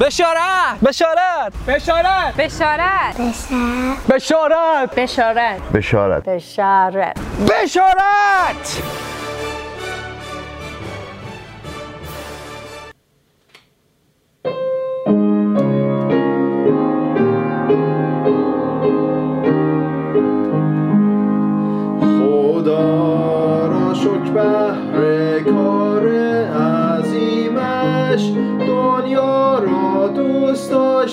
بشارت! بشارت! بشارت! بشارت! بشارت. بشارت! بشارت. بشارت. بشارت.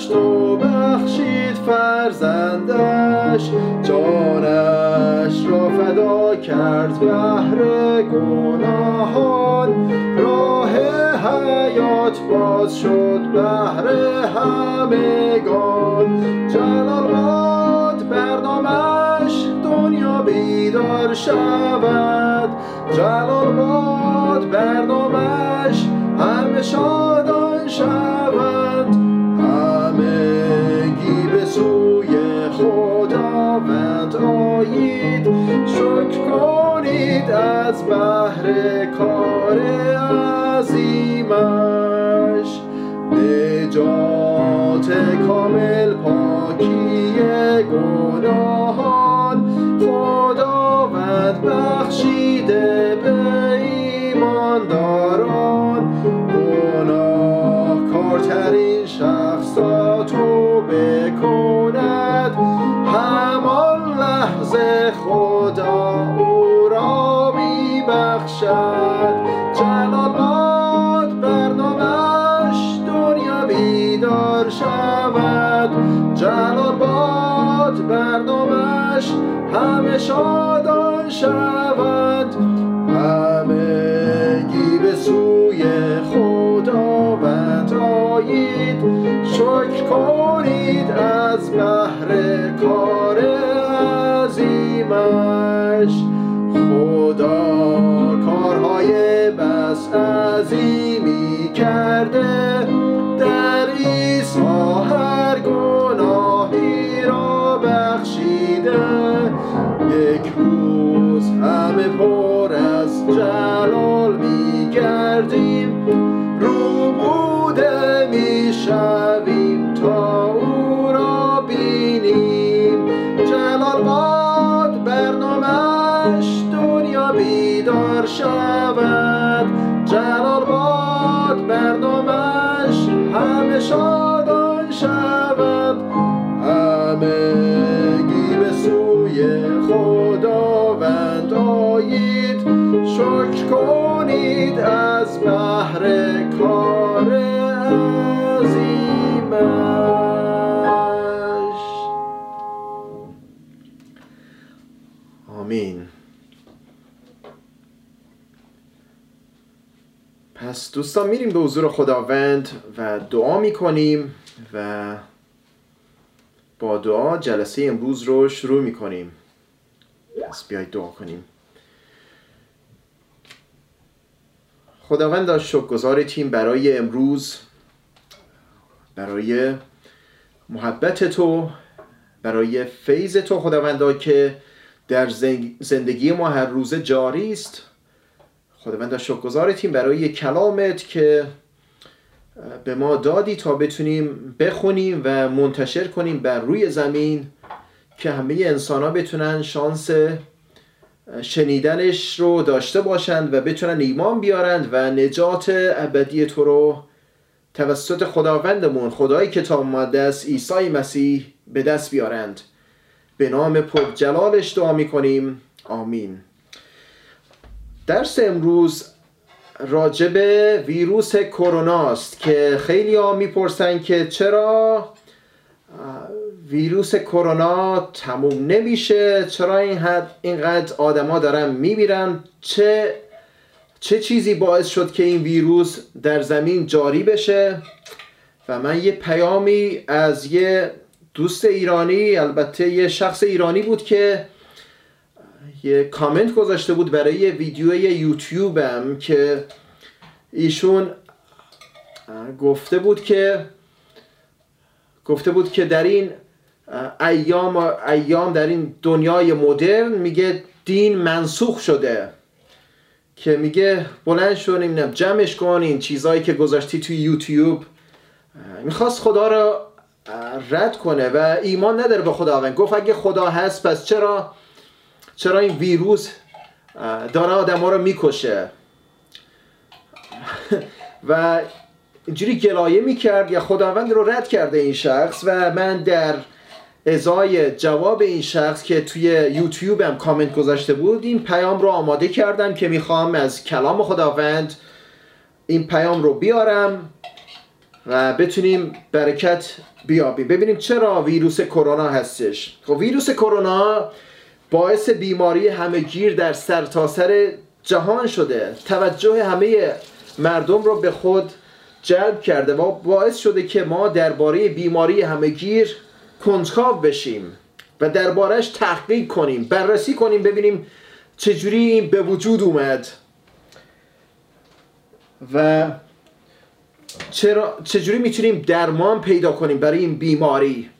داشت و بخشید فرزندش. جانش را فدا کرد بهر گناهان. راه حیات باز شد بهر همگان. جلال باد برنامش دنیا بیدار شود. جلال باد برنامش همه شادان شوند آیید شکر کنید از بهر کار عظیمش. نجات کامل پاکی گناهان. خداوند بخشیده بخشد جلال باد برنامش دنیا بیدار شود. جلال باد برنامش همه شادان شود. همگی به سوی خداوند آیید شکر کنید از بهر کار عظیمش عظیمی کرده در عیسی هر گناهی را بخشیده. یک روز همه پر از جلال می گردیم رو بوده می شویم تا او را بینیم. جلال باد برنامش دنیا بیدار شود. جلال باد برنامش همه شادان شود. همگی به سوی خداوند آیید. شکر کنید از بهر کار. دوستان میریم به حضور خداوند و دعا می‌کنیم و با دعا جلسه امروز رو شروع می‌کنیم. پس بیایید دعا کنیم. خداوند شکرگزار تیم برای امروز. برای محبت تو برای فیض تو خداوندا که در زندگی ما هر روزه جاری است. خداوند شکرگزارتیم برای کلامت که به ما دادی تا بتونیم بخونیم و منتشر کنیم بر روی زمین که همه انسان ها بتونن شانس شنیدنش رو داشته باشند و بتونن ایمان بیارند و نجات ابدی تو رو توسط خداوندمون خدای کتاب مقدس عیسی مسیح به دست بیارند. به نام پرجلالش دعا می‌کنیم. آمین. درس امروز راجب ویروس کرونا است که خیلی ها می‌پرسن که چرا ویروس کرونا تموم نمیشه؟ چرا این حد اینقدر آدما دارن میمیرن؟ چه چه چیزی باعث شد که این ویروس در زمین جاری بشه؟ و من یه پیامی از یه دوست ایرانی البته یه شخص ایرانی بود که یه کامنت گذاشته بود برای یه ویدیو یوتیوبم که ایشون گفته بود که گفته بود که در این ایام ایام در این دنیای مدرن میگه دین منسوخ شده. که میگه بلند شو نمی‌دونم جمعش کن این چیزهایی که گذاشتی توی یوتیوب. می‌خواست خدا رو رد کنه و ایمان نداره به خداوند. گفت اگه خدا هست پس چرا چرا این ویروس داره آدم ها رو می‌کشه؟ و اینجوری گلایه می‌کرد یا خداوند رو رد کرده این شخص و من در ازای جواب این شخص که توی یوتیوب هم کامنت گذاشته بود این پیام رو آماده کردم که می‌خوام از کلام خداوند این پیام رو بیارم و بتونیم برکت بیابیم. ببینیم چرا ویروس کرونا هستش. خب ویروس کرونا باعث بیماری همهگیر در سرتاسر سر جهان شده. توجه همه مردم رو به خود جلب کرده و باعث شده که ما درباره بیماری همهگیر کنجکاو بشیم و دربارش تحقیق کنیم بررسی کنیم ببینیم چجوری این به وجود اومد. و چرا چجوری می‌تونیم درمان پیدا کنیم برای این بیماری؟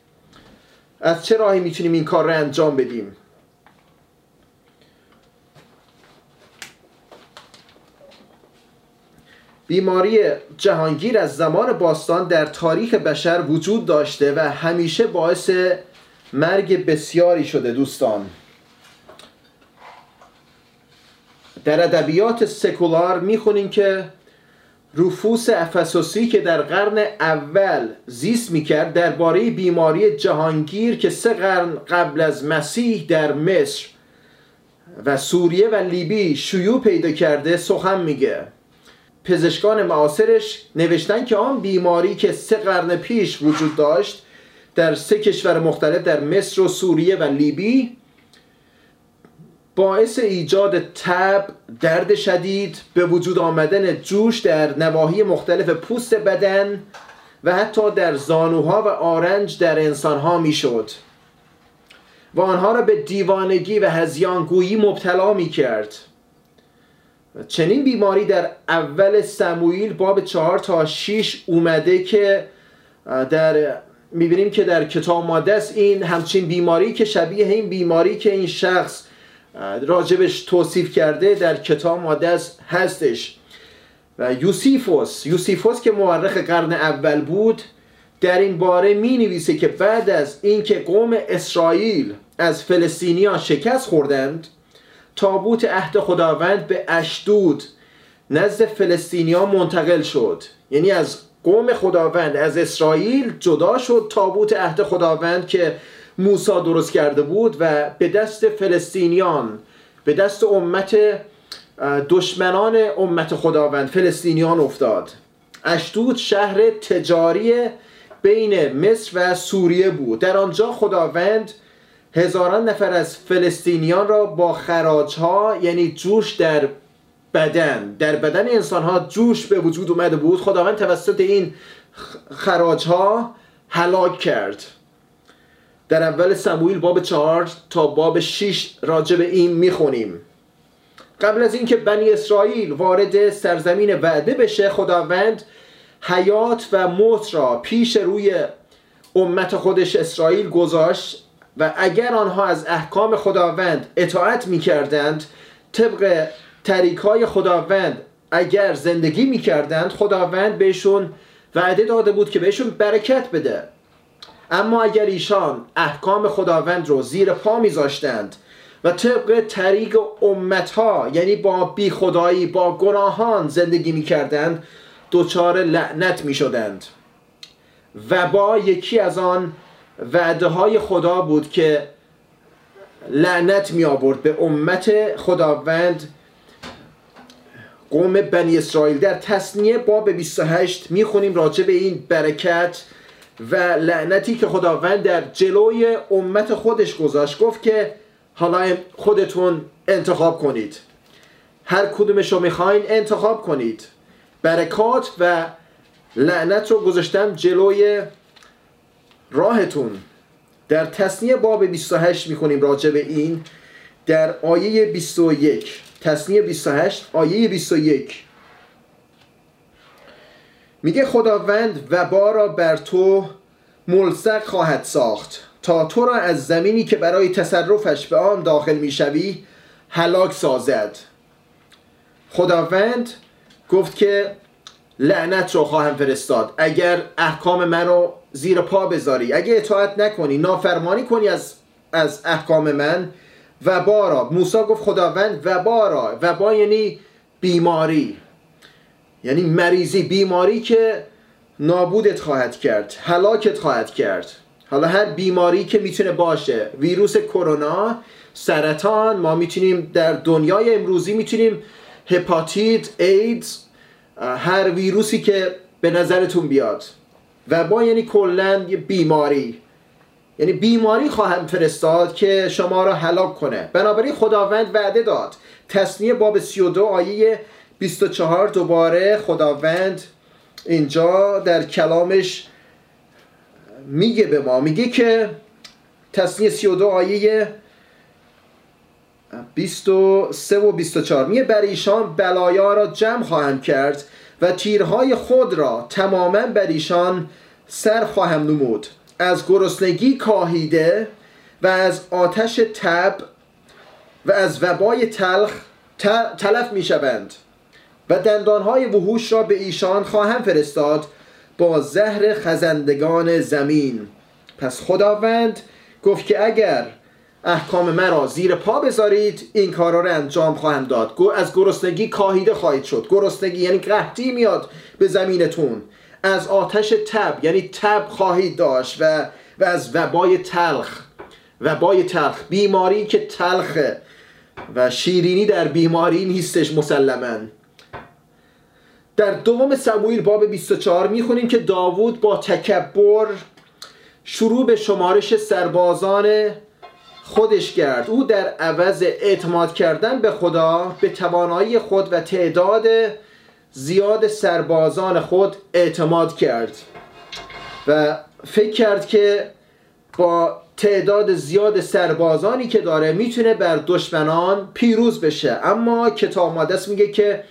از چه راهی می‌تونیم این کار رو انجام بدیم؟ بیماری جهانگیر از زمان باستان در تاریخ بشر وجود داشته و همیشه باعث مرگ بسیاری شده دوستان. در ادبیات سکولار می‌خونیم که روفوس افسوسی که در قرن اول زیست می‌کرد درباره بیماری جهانگیر که سه قرن قبل از مسیح در مصر و سوریه و لیبی شیوع پیدا کرده سخن میگه. پزشکان معاصرش نوشتن که آن بیماری که سه قرن پیش وجود داشت در سه کشور مختلف در مصر و سوریه و لیبی باعث ایجاد تب، درد شدید، به وجود آمدن جوش در نواحی مختلف پوست بدن و حتی در زانوها و آرنج در انسانها می‌شد. و آنها را به دیوانگی و هزیانگویی مبتلا می کرد چنین بیماری در اول سموئیل باب چهار تا 6 اومده که در می‌بینیم که در کتاب مادس این همچین بیماری که شبیه این بیماری که این شخص راجبش توصیف کرده در کتاب مادس هستش. و یوسیفوس یوسیفوس که مورخ قرن اول بود در این باره می نویسه که بعد از اینکه قوم اسرائیل از فلسطینیان شکست خوردند تابوت عهد خداوند به اشدود نزد فلسطینیان منتقل شد. یعنی از قوم خداوند از اسرائیل جدا شد تابوت عهد خداوند که موسی درست کرده بود و به دست فلسطینیان به دست امت دشمنان امت خداوند فلسطینیان افتاد. اشدود شهر تجاری بین مصر و سوریه بود. در آنجا خداوند هزاران نفر از فلسطینیان را با خراج ها یعنی جوش در بدن در بدن انسان ها جوش به وجود اومده بود. خداوند توسط این خراج ها هلاک کرد. در اول سموئیل باب چهار تا باب شیش راجع به این می‌خونیم. قبل از اینکه بنی اسرائیل وارد سرزمین وعده بشه خداوند حیات و موت را پیش روی امت خودش اسرائیل گذاشت. و اگر آنها از احکام خداوند اطاعت می‌کردند طبق طریق های خداوند اگر زندگی می‌کردند خداوند بهشون وعده داده بود که بهشون برکت بده. اما اگر ایشان احکام خداوند رو زیر پا میذاشتند و طبق طریق امتها یعنی با بی خدایی با گناهان زندگی می‌کردند دچار لعنت می‌شدند. و با یکی از آن وعده های خدا بود که لعنت می آورد به امت خداوند. قوم بنی اسرائیل در تصنیه باب 28 می خونیم راجع به این برکت و لعنتی که خداوند در جلوی امت خودش گذاشت. گفت که حالا خودتون انتخاب کنید. هر کدومش رو می‌خواین انتخاب کنید. برکات و لعنت رو گذاشتم جلوی راهتون در تصنیه باب 28 می‌کنیم راجع به این. در آیه 21 تصنیه 28 آیه 21 میگه خداوند وبا را بر تو ملصق خواهد ساخت. تا تو را از زمینی که برای تصرفش به آن داخل می‌شوی هلاک سازد. خداوند گفت که لعنت رو خواهم فرستاد. اگر احکام منو زیر پا بذاری. اگه اطاعت نکنی نافرمانی کنی از از احکام من. و بارا موسی گفت خداوند و بارا و با یعنی بیماری. یعنی مریضی بیماری که نابودت خواهد کرد هلاکت خواهد کرد. حالا هر بیماری که می‌تونه باشه ویروس کرونا سرطان ما می‌تونیم در دنیای امروزی می‌تونیم هپاتیت ایدز هر ویروسی که به نظرتون بیاد. و با یعنی کلا یه بیماری. یعنی بیماری خواهم فرستاد که شما را هلاک کنه. بنابراین خداوند وعده داد. تصنیه باب 32 آیه 24 دوباره خداوند اینجا در کلامش میگه به ما. میگه که تصنیه 32 آیه 23 و 24 میگه بر ایشان بلایا را جمع خواهم کرد. و تیرهای خود را تماما بر ایشان سر خواهم نمود. از گرسنگی کاهیده و از آتش تب و از وبای تلخ تلف می شوند و دندانهای وحوش را به ایشان خواهم فرستاد با زهر خزندگان زمین. پس خداوند گفت که اگر احکام مرا زیر پا بذارید این کارا رو انجام خواهم داد. از گرسنگی کاهیده خواهید شد. گرسنگی یعنی قحطی میاد به زمینتون. از آتش تب یعنی تب خواهید داشت و, و از وبای تلخ. وبای تلخ. بیماری که تلخه. و شیرینی در بیماری نیستش مسلما. در دوم سموئیل باب 24 می‌خونیم که داوود با تکبر شروع به شمارش سربازان خودش کرد او در عوض اعتماد کردن به خدا به توانایی خود و تعداد زیاد سربازان خود اعتماد کرد. و فکر کرد که با تعداد زیاد سربازانی که داره می‌تونه بر دشمنان پیروز بشه. اما کتاب مقدس میگه که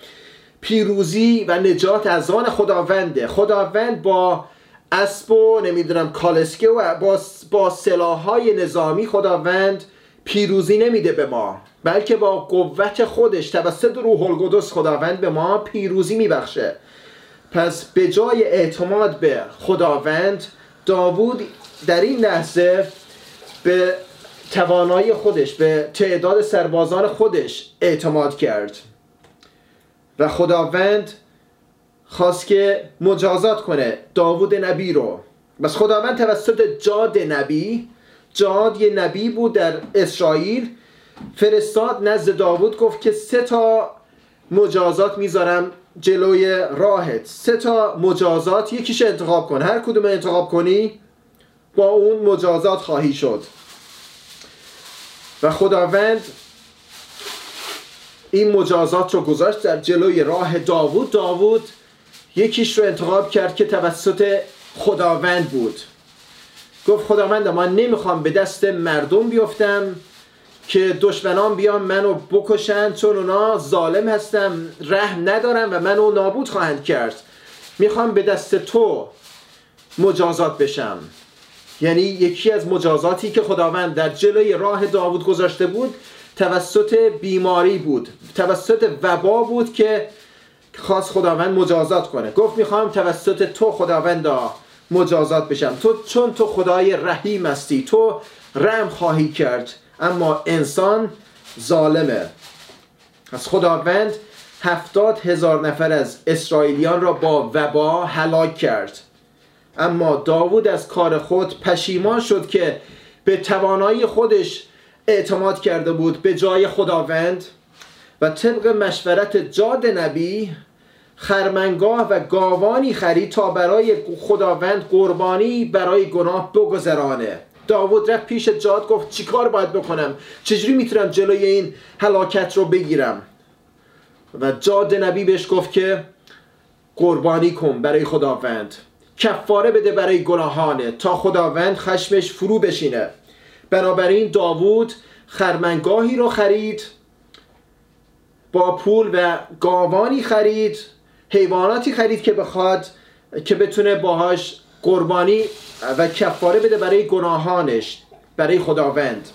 پیروزی و نجات از آن خداونده. خداوند با اسب و نمی‌دونم کالسکه و با, با سلاحهای نظامی خداوند پیروزی نمیده به ما. بلکه با قوت خودش توسط روح القدس خداوند به ما پیروزی میبخشه. پس به جای اعتماد به خداوند داوود در این لحظه به توانایی خودش به تعداد سربازان خودش اعتماد کرد. و خداوند خواست که مجازات کنه داوود نبی رو. بس خداوند توسط جاد نبی جاد یه نبی بود در اسرائیل. فرستاد نزد داوود گفت که سه تا مجازات می‌ذارم جلوی راهت. سه تا مجازات یکیش انتخاب کن. هر کدوم انتخاب کنی با اون مجازات خواهی شد. و خداوند این مجازات رو گذاشت در جلوی راه داوود. داوود یکیش رو انتخاب کرد که توسط خداوند بود. گفت خداوند ما نمی‌خوام به دست مردم بیفتم که دشمنان بیان منو بکشن. چون اونا ظالم هستم رحم ندارم و منو نابود خواهند کرد. می‌خوام به دست تو مجازات بشم. یعنی یکی از مجازاتی که خداوند در جلوی راه داوود گذاشته بود توسط بیماری بود. توسط وبا بود که خواست خداوند مجازات کنه. گفت می‌خوام توسط تو خداوند مجازات بشم. تو چون تو خدای رحیم هستی تو رحم خواهی کرد اما انسان ظالمه. از خداوند هفتاد هزار نفر از اسرائیلیان را با وبا هلاک کرد. اما داوود از کار خود پشیمان شد که به توانایی خودش اعتماد کرده بود به جای خداوند. و طبق مشورت جاد نبی خرمنگاه و گاوانی خرید تا برای خداوند قربانی برای گناه بگذرانه. داوود رفت پیش جاد گفت چیکار باید بکنم؟ چجوری می‌تونم جلوی این هلاکت رو بگیرم؟ و جاد نبی بهش گفت که قربانی کن برای خداوند. کفاره بده برای گناهانه تا خداوند خشمش فرو بشینه. بنابراین داوود خرمنگاهی رو خرید با پول و گاوانی خرید حیواناتی خرید که بخواد که بتونه باهاش قربانی و کفاره بده برای گناهانش برای خداوند.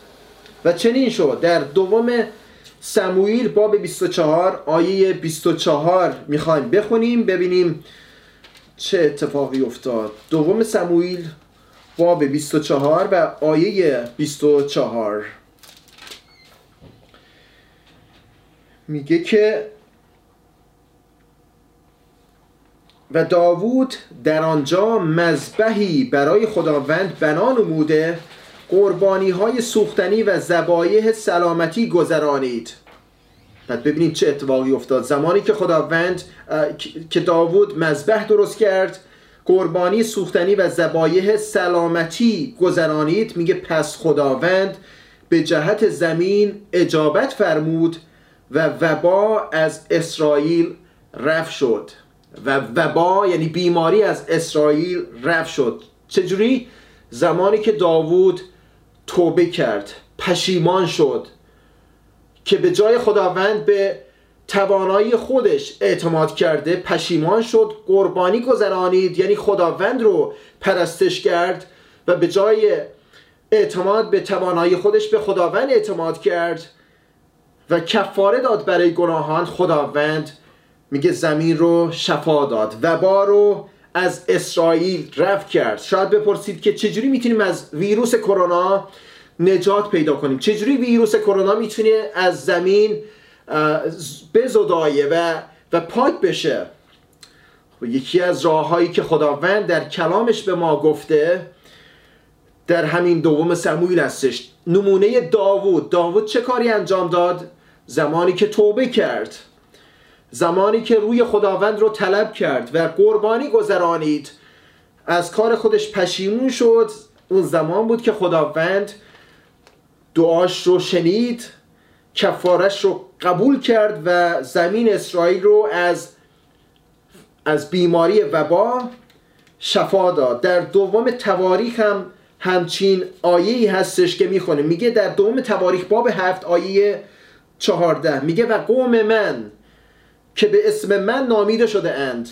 و چنین شد. در دوم سموئیل باب 24 آیه 24 می‌خوایم بخونیم ببینیم چه اتفاقی افتاد. دوم سموئیل باب 24 و آیه 24 میگه که و داوود در آنجا مذبحی برای خداوند بنا نموده قربانی های سوختنی و زبایح سلامتی گذرانید. بعد ببینید چه اتفاقی افتاد. زمانی که خداوند که داوود مذبح درست کرد قربانی سوختنی و زبایح سلامتی گذرانید میگه پس خداوند به جهت زمین اجابت فرمود و وبا از اسرائیل رفت شد. و وبا یعنی بیماری از اسرائیل رفت شد چجوری؟ زمانی که داوود توبه کرد پشیمان شد که به جای خداوند به توانایی خودش اعتماد کرده پشیمان شد قربانی گذرانید یعنی خداوند رو پرستش کرد و به جای اعتماد به توانایی خودش به خداوند اعتماد کرد و کفاره داد برای گناهان خداوند میگه زمین رو شفا داد وبا رو از اسرائیل رفت کرد. شاید بپرسید که چجوری می‌تونیم از ویروس کرونا نجات پیدا کنیم؟ چجوری ویروس کرونا می‌تونه از زمین بزدایه و و پاک بشه؟ و یکی از راههایی که خداوند در کلامش به ما گفته در همین دوم سمویل هستش. نمونه داوود. داوود چه کاری انجام داد؟ زمانی که توبه کرد. زمانی که روی خداوند رو طلب کرد و قربانی گذرانید. از کار خودش پشیمون شد. اون زمان بود که خداوند دعاش رو شنید کفارش رو قبول کرد و زمین اسرائیل رو از از بیماری وبا شفا داد. در دوم تواریخ هم همچین آیه هستش که می‌خونه. میگه در دوم تواریخ باب هفت آیه چهارده. میگه و قوم من که به اسم من نامیده شده اند.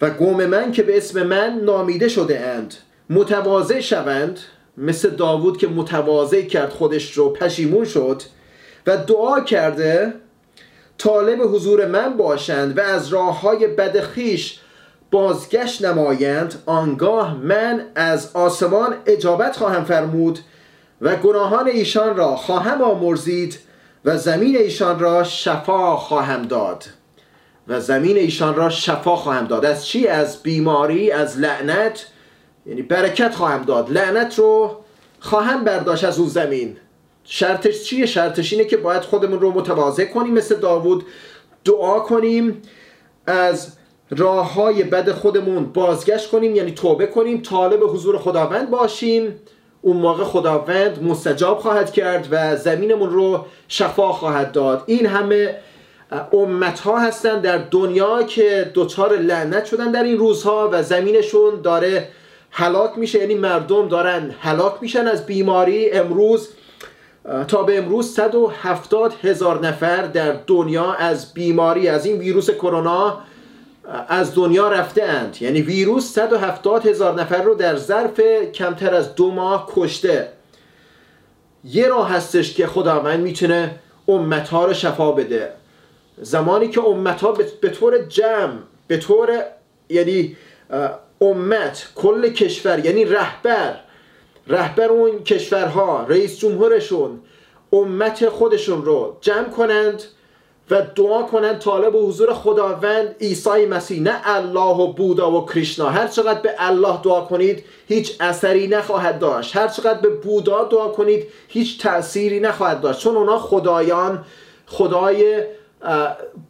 و قوم من که به اسم من نامیده شده اند. متواضع شوند مثل داوود که متواضع کرد خودش رو پشیمون شد و دعا کرده طالب حضور من باشند و از راه های بد بازگشت نمایند. آنگاه من از آسمان اجابت خواهم فرمود و گناهان ایشان را خواهم آمرزید. و زمین ایشان را شفا خواهم داد. و زمین ایشان را شفا خواهم داد. از چی؟ از بیماری از لعنت. یعنی برکت خواهم داد. لعنت رو خواهم برداشت از اون زمین. شرطش چیه؟ شرطش اینه که باید خودمون رو متواضع کنیم مثل داوود. دعا کنیم. از راه های بد خودمون بازگشت کنیم. یعنی توبه کنیم. طالب حضور خداوند باشیم. اون موقع خداوند مستجاب خواهد کرد و زمینمون رو شفا خواهد داد. این همه امت ها هستن در دنیا که دچار لعنت شدن در این روزها و زمینشون داره هلاک میشه. یعنی مردم دارن هلاک میشن از بیماری. امروز تا به امروز 170 هزار نفر در دنیا از بیماری از این ویروس کرونا از دنیا رفته اند یعنی ویروس 170 هزار نفر رو در ظرف کمتر از دو ماه کشته. یه راه هستش که خداوند می‌تونه امتها رو شفا بده. زمانی که امتها به طور جمع به طور یعنی امت کل کشور یعنی رهبر رهبر اون کشورها رئیس جمهورشون امت خودشون رو جمع کنند و دعا کنند طالب و حضور خداوند عیسی مسیح. نه الله و بودا و کریشنا. هر چقدر به الله دعا کنید هیچ اثری نخواهد داشت. هر چقدر به بودا دعا کنید هیچ تأثیری نخواهد داشت. چون اونا خدایان خدای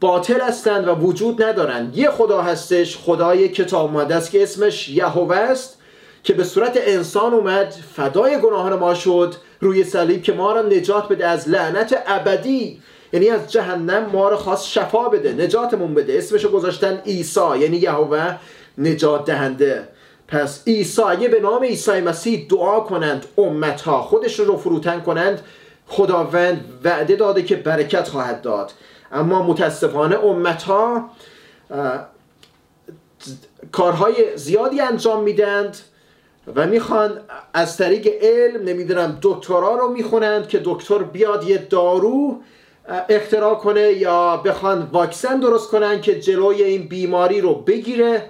باطل هستند و وجود ندارند. یه خدا هستش خدای کتاب مقدس است که اسمش یهوه است که به صورت انسان اومد فدای گناهان ما شد روی صلیب که ما را نجات بده از لعنت ابدی. یعنی از جهنم ما رو خواست شفا بده نجاتمون بده. اسمشو گذاشتن عیسی یعنی یهوه نجات دهنده. پس عیسی اگه به نام عیسی مسیح دعا کنند امت ها خودش رو فروتن کنند خداوند وعده داده که برکت خواهد داد. اما متاسفانه امت ها کارهای زیادی انجام میدند و می‌خوان از طریق علم نمی‌دونم دکترا رو می‌خونند که دکتر بیاد یه دارو اختراع کنه یا بخوان واکسن درست کنن که جلوی این بیماری رو بگیره.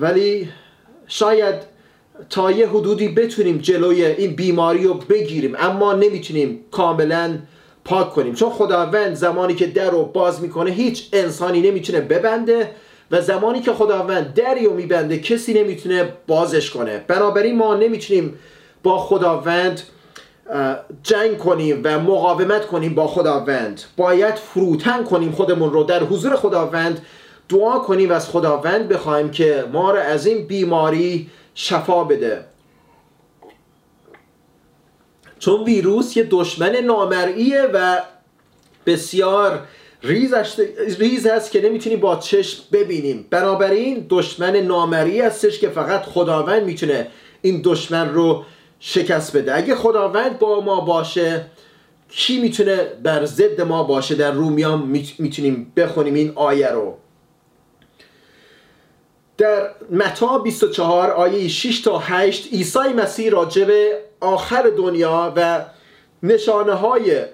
ولی شاید تا یه حدودی بتونیم جلوی این بیماری رو بگیریم اما نمی‌تونیم کاملا پاک کنیم. چون خداوند زمانی که در رو باز می‌کنه هیچ انسانی نمی‌تونه ببنده و زمانی که خداوند دری رو میبنده کسی نمی‌تونه بازش کنه. بنابراین ما نمی‌تونیم با خداوند جنگ کنیم و مقاومت کنیم با خداوند. باید فروتن کنیم خودمون رو در حضور خداوند. دعا کنیم و از خداوند بخوایم که ما رو از این بیماری شفا بده. چون ویروس یه دشمن نامرئیه و بسیار ریز, هست که نمی‌تونیم با چشم ببینیم. بنابراین دشمن نامری هستش که فقط خداوند می‌تونه این دشمن رو شکست بده. اگه خداوند با ما باشه کی می‌تونه بر ضد ما باشه؟ در رومیان می‌تونیم بخونیم این آیه رو. در متا 24 آیه 6 تا 8 عیسی مسیح راجب آخر دنیا و نشانه های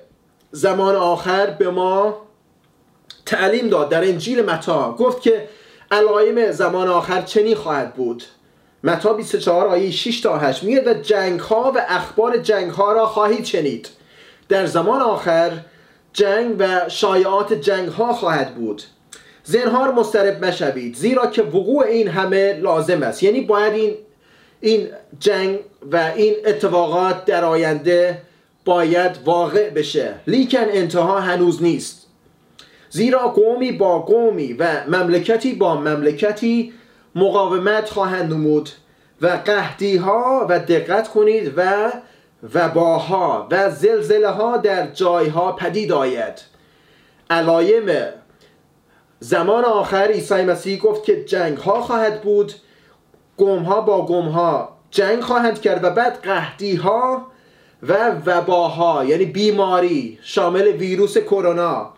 زمان آخر به ما تعلیم داد. در انجیل متا گفت که علائم زمان آخر چنین خواهد بود. متا 24 آیه 6 تا 8 میگه و جنگ ها و اخبار جنگ ها را خواهید شنید. در زمان آخر جنگ و شایعات جنگ ها خواهد بود. زنهار مسترب مشوید زیرا که وقوع این همه لازم است. یعنی باید این این جنگ و این اتفاقات در آینده باید واقع بشه. لیکن انتها هنوز نیست. زیرا قومی با قومی و مملکتی با مملکتی مقاومت خواهند نمود و قهدی ها و دقت کنید و وباها و زلزله ها در جایها پدید آید. علایم زمان آخر عیسی مسیح گفت که جنگ ها خواهد بود قوم ها با قوم ها جنگ خواهند کرد و بعد قهدی ها و وباها یعنی بیماری شامل ویروس کرونا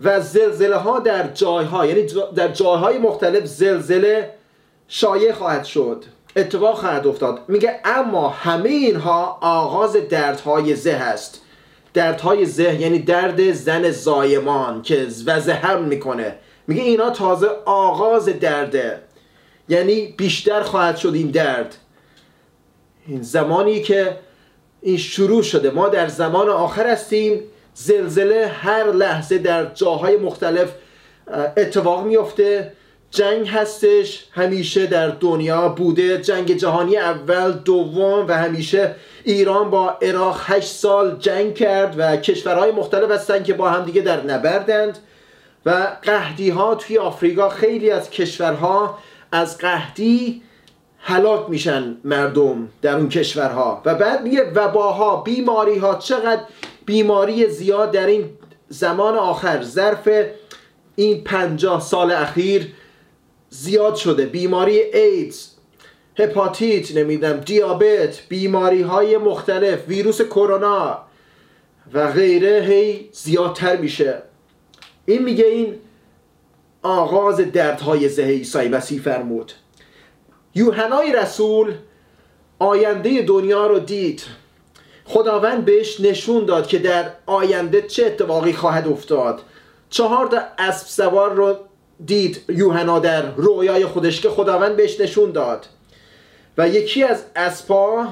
و زلزله ها در جایها یعنی در جایهای مختلف زلزله شایع خواهد شد اتفاق خواهد افتاد. میگه اما همه اینها آغاز دردهای زه هست دردهای زه یعنی درد زن زایمان که وزهم می‌کنه. میگه اینا تازه آغاز درده یعنی بیشتر خواهد شد این درد. این زمانی که این شروع شده. ما در زمان آخر هستیم. زلزله هر لحظه در جاهای مختلف اتفاق میفته جنگ هستش همیشه در دنیا بوده. جنگ جهانی اول دوم و همیشه ایران با عراق هشت سال جنگ کرد و کشورهای مختلف هستن که با همدیگه در نبردند. و قهدی ها توی آفریقا خیلی از کشورها از قهدی هلاک میشن مردم در اون کشورها. و بعد میگه وباها بیماری ها چقدر بیماری زیاد در این زمان آخر ظرف این پنجاه سال اخیر زیاد شده. بیماری ایدز هپاتیت نمیدم دیابت بیماری های مختلف ویروس کرونا و غیره هی زیادتر میشه. این میگه این آغاز دردهای زه عیسی مسیح فرمود. یوحنای رسول آینده دنیا رو دید. خداوند بهش نشون داد که در آینده چه اتفاقی خواهد افتاد. چهار تا اسب سوار رو دید یوحنا در رویای خودش که خداوند بهش نشون داد. و یکی از اسبا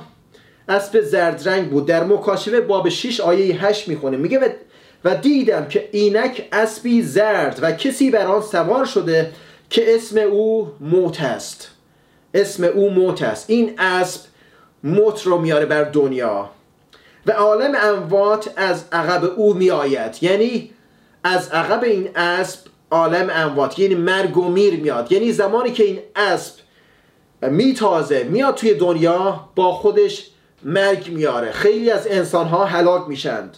اسب زرد رنگ بود. در مکاشفه باب 6 آیه 8 می‌خونه. میگه و دیدم که اینک اسبی زرد و کسی بر آن سوار شده که اسم او موت است. اسم او موت است. این اسب موت رو میاره بر دنیا. و عالم اموات از عقب او می آید یعنی از عقب این اسب عالم اموات یعنی مرگ و میر میاد. یعنی زمانی که این اسب میتازه میاد توی دنیا با خودش مرگ میاره. خیلی از انسان ها هلاک میشند.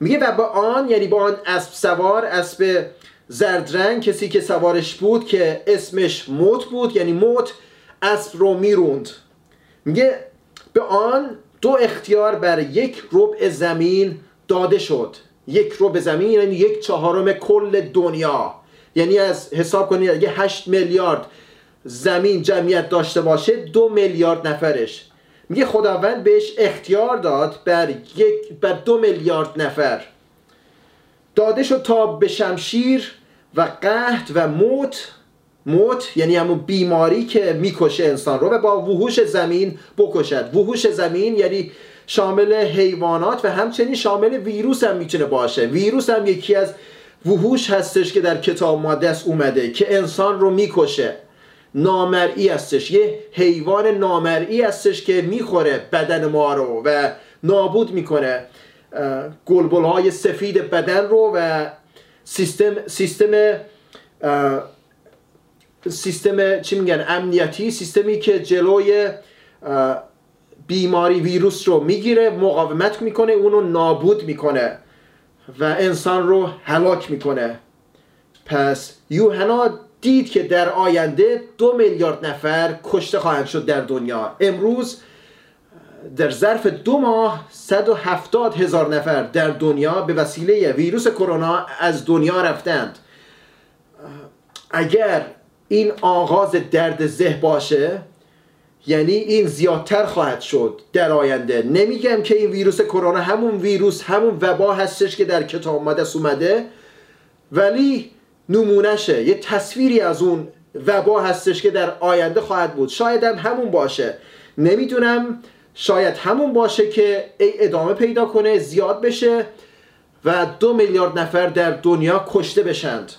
میگه و با آن یعنی با آن اسب سوار اسب زردرنگ کسی که سوارش بود که اسمش موت بود یعنی موت اسب رو می‌روند. میگه به آن دو اختیار بر یک ربع زمین داده شد. یک ربع زمین یعنی یک چهارم کل دنیا. یعنی از حساب کنید اگه 8 میلیارد زمین جمعیت داشته باشه دو میلیارد نفرش. میگه خداوند بهش اختیار داد بر, یک بر دو میلیارد نفر. داده شد تا به شمشیر و قحط و موت موت یعنی همون بیماری که می‌کشه انسان رو و با وحوش زمین بکشد. وحوش زمین یعنی شامل حیوانات و همچنین شامل ویروس هم می‌تونه باشه. ویروس هم یکی از وحوش هستش که در کتاب مقدس اومده که انسان رو می‌کشه. نامرئی هستش. یه حیوان نامرئی هستش که می‌خوره بدن ما رو و نابود می‌کنه. گلبل های سفید بدن رو و سیستم سیستم سیستم چی میگن؟ امنیتی سیستمی که جلوی بیماری ویروس رو می‌گیره مقاومت می‌کنه اونو نابود می‌کنه و انسان رو هلاک می‌کنه. پس یوحنا دید که در آینده دو میلیارد نفر کشته خواهند شد در دنیا. امروز در ظرف دو ماه 170 هزار نفر در دنیا به وسیله ویروس کرونا از دنیا رفتند. اگر این آغاز درد زه باشه؟ یعنی این زیادتر خواهد شد در آینده. نمیگم که این ویروس کرونا همون ویروس همون وبا هستش که در کتاب مقدس اومده ولی نمونهشه. یه تصویری از اون وبا هستش که در آینده خواهد بود. شاید هم همون باشه. نمی‌دونم. شاید همون باشه که ادامه پیدا کنه زیاد بشه و دو میلیارد نفر در دنیا کشته بشند.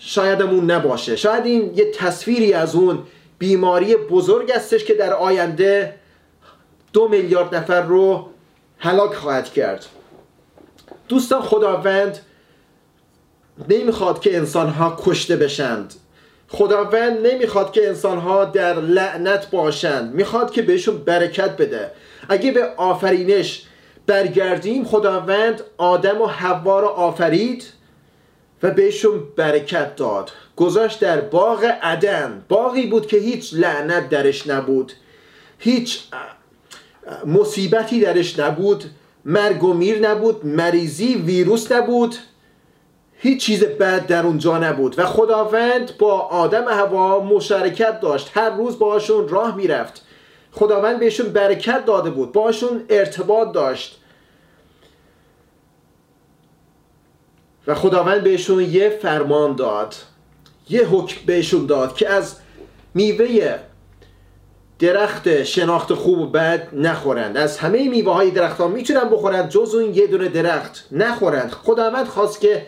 شاید همون نباشه. شاید این یه تصویری از اون بیماری بزرگ هستش که در آینده دو میلیارد نفر رو هلاک خواهد کرد. دوستان خداوند نمی‌خواد که انسانها کشته بشند. خداوند نمی‌خواد که انسانها در لعنت باشند. می‌خواد که بهشون برکت بده. اگه به آفرینش برگردیم خداوند آدم و حوا را آفرید. و بهشون برکت داد. گذاشت در باغ عدن. باقی بود که هیچ لعنت درش نبود. هیچ مصیبتی درش نبود. مرگ و میر نبود. مریضی ویروس نبود. هیچ چیز بد در اونجا نبود. و خداوند با آدم هوا مشارکت داشت. هر روز باشون راه می‌رفت. خداوند بهشون برکت داده بود. باشون ارتباط داشت. و خداوند بهشون یه فرمان داد یه حکم بهشون داد که از میوه درخت شناخت خوب و بد نخورند. از همه میوه های درخت ها می‌تونن بخورند جز اون یه دونه درخت نخورند. خداوند خواست که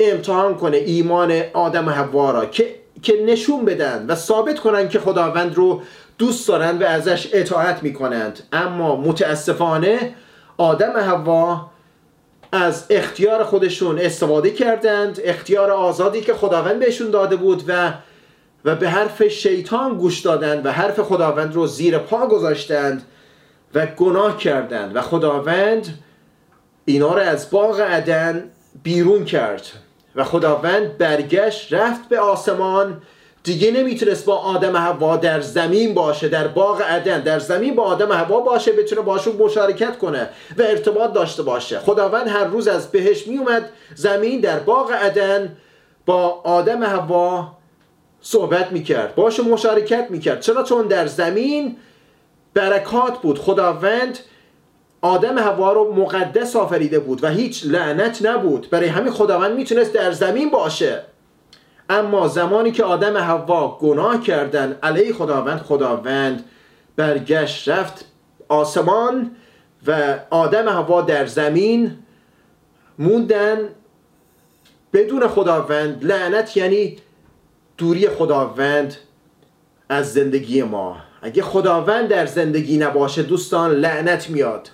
امتحان کنه ایمان آدم و حوا را که که نشون بدن و ثابت کنن که خداوند رو دوست دارند و ازش اطاعت می‌کنند. اما متاسفانه آدم حوا از اختیار خودشون استفاده کردند اختیار آزادی که خداوند بهشون داده بود و و به حرف شیطان گوش دادند و حرف خداوند رو زیر پا گذاشتند و گناه کردند و خداوند اینا رو از باغ عدن بیرون کرد و خداوند برگشت رفت به آسمان دیگه نمی‌تونست با آدم هوا در زمین باشه در باغ عدن در زمین با آدم هوا باشه بتونه باشون مشارکت کنه و ارتباط داشته باشه. خداوند هر روز از بهش میومد زمین در باغ عدن با آدم هوا صحبت می‌کرد باشون مشارکت می‌کرد. چرا؟ چون در زمین برکات بود. خداوند آدم هوا رو مقدس آفریده بود و هیچ لعنت نبود. برای همین خداوند می‌تونست در زمین باشه. اما زمانی که آدم هوا گناه کردن علیه خداوند خداوند برگشت رفت آسمان و آدم هوا در زمین موندن بدون خداوند. لعنت یعنی دوری خداوند از زندگی ما. اگه خداوند در زندگی نباشه دوستان لعنت میاد.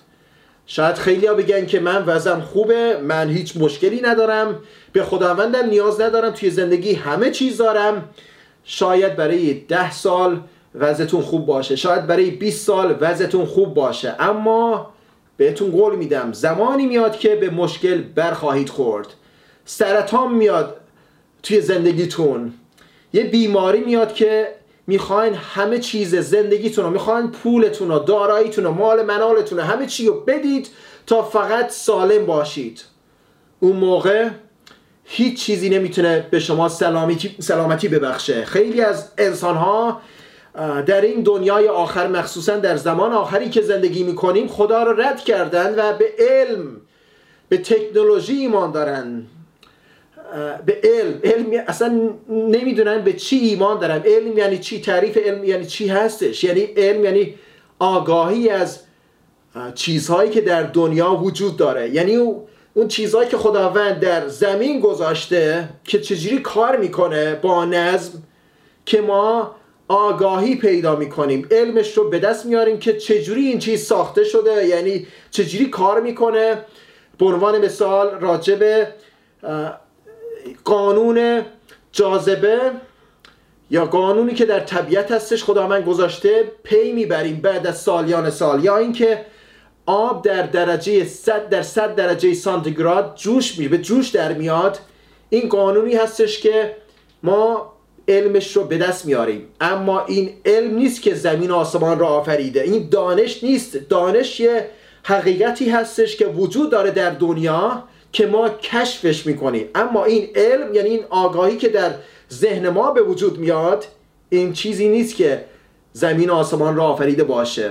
شاید خیلی ها بگن که من وزم خوبه من هیچ مشکلی ندارم. به خداوندم نیاز ندارم توی زندگی همه چیز دارم. شاید برای ده سال وضعتون خوب باشه شاید برای 20 سال وضعتون خوب باشه. اما بهتون قول میدم زمانی میاد که به مشکل برخواهید خورد. سرطان میاد توی زندگیتون. یه بیماری میاد که می‌خواین همه چیز زندگیتون رو می‌خواین پولتون رو داراییتون رو مال منالتون رو همه چی رو بدید تا فقط سالم باشید. اون موقع هیچ چیزی نمی‌تونه به شما سلامتی, سلامتی ببخشه. خیلی از انسان ها در این دنیای آخر مخصوصا در زمان آخری که زندگی می‌کنیم خدا رو رد کردن و به علم به تکنولوژی ایمان دارن. به علم. علم اصلا نمی‌دونن به چی ایمان دارن. علم یعنی چی؟ تعریف علم یعنی چی هستش؟ یعنی علم یعنی آگاهی از چیزهایی که در دنیا وجود داره. یعنی اون چیزهایی که خداوند در زمین گذاشته که چجوری کار می‌کنه با نظم که ما آگاهی پیدا می‌کنیم. علمش رو به دست میاریم که چجوری این چیز ساخته شده یعنی چجوری کار می‌کنه. به عنوان مثال راجب قانون جاذبه یا قانونی که در طبیعت هستش خداوند گذاشته پی می‌بریم بعد از سالیان سال یا اینکه آب در درجه 100 در 100 درجه سانتیگراد جوش می به جوش در میاد. این قانونی هستش که ما علمش رو به دست میاریم. اما این علم نیست که زمین و آسمان را آفریده. این دانش نیست. دانش یه حقیقتی هستش که وجود داره در دنیا. که ما کشفش می‌کنیم. اما این علم یعنی این آگاهی که در ذهن ما به وجود میاد این چیزی نیست که زمین و آسمان را آفریده باشه.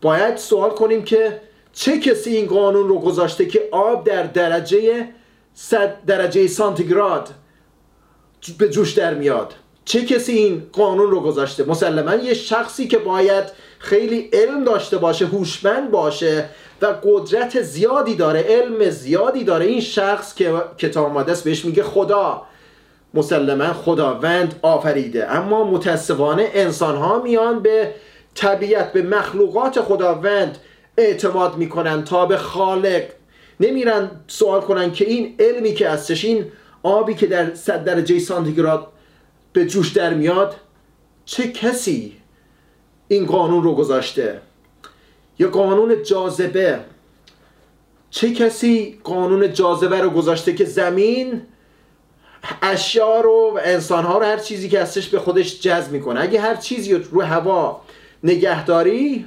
باید سوال کنیم که چه کسی این قانون رو گذاشته که آب در درجه 100 درجه سانتیگراد به جوش در میاد؟ چه کسی این قانون رو گذاشته؟ مسلما یه شخصی که باید خیلی علم داشته باشه هوشمند باشه و قدرت زیادی داره علم زیادی داره. این شخص که کتاب مقدس بهش میگه خدا. مسلما خداوند آفریده. اما متاسفانه انسان ها میان به طبیعت به مخلوقات خداوند اعتماد می‌کنن تا به خالق. نمیرن سوال کنن که این علمی که هستش این آبی که در صد درجه سانتیگراد به جوش در میاد چه کسی؟ این قانون رو گذاشته. یا قانون جاذبه. چه کسی قانون جاذبه رو گذاشته که زمین اشیا رو و انسان ها رو هر چیزی که هستش به خودش جذب می‌کنه. اگه هر چیزی رو هوا نگهداری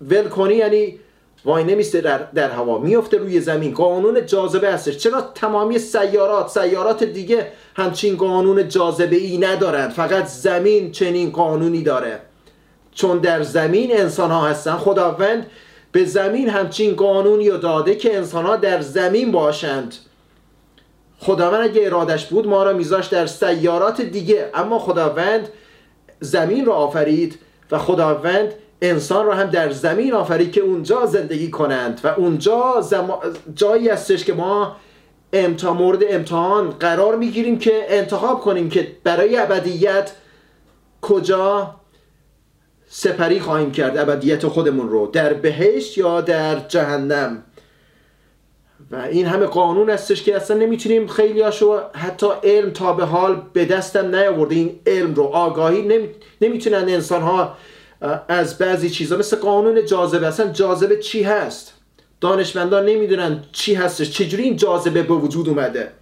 ول کنی یعنی وای نمیسته در, در هوا. میفته روی زمین. قانون جاذبه هستش. چرا تمامی سیارات سیارات دیگه همچین قانون جاذبه ای ندارند؟ فقط زمین چنین قانونی داره. چون در زمین انسان ها هستن خداوند به زمین همچین قانونی رو داده که انسان ها در زمین باشند. خداوند اگه ارادش بود ما را میذاش در سیارات دیگه. اما خداوند زمین رو آفرید و خداوند انسان رو هم در زمین آفرید که اونجا زندگی کنند و اونجا جایی هستش که ما امتا مورد امتحان قرار می‌گیریم که انتخاب کنیم که برای ابدیت کجا سپری خواهیم کرد ابدیت خودمون رو در بهشت یا در جهنم. و این همه قانون هستش که اصلا نمی‌تونیم خیلی هاشو حتی علم تا به حال به دستم نیاورده. این علم رو آگاهی نمی‌تونن انسان ها از بعضی چیزا مثل قانون جاذبه اصلا جاذبه چی هست؟ دانشمندان نمی‌دونن چی هستش. چجوری این جاذبه به وجود اومده؟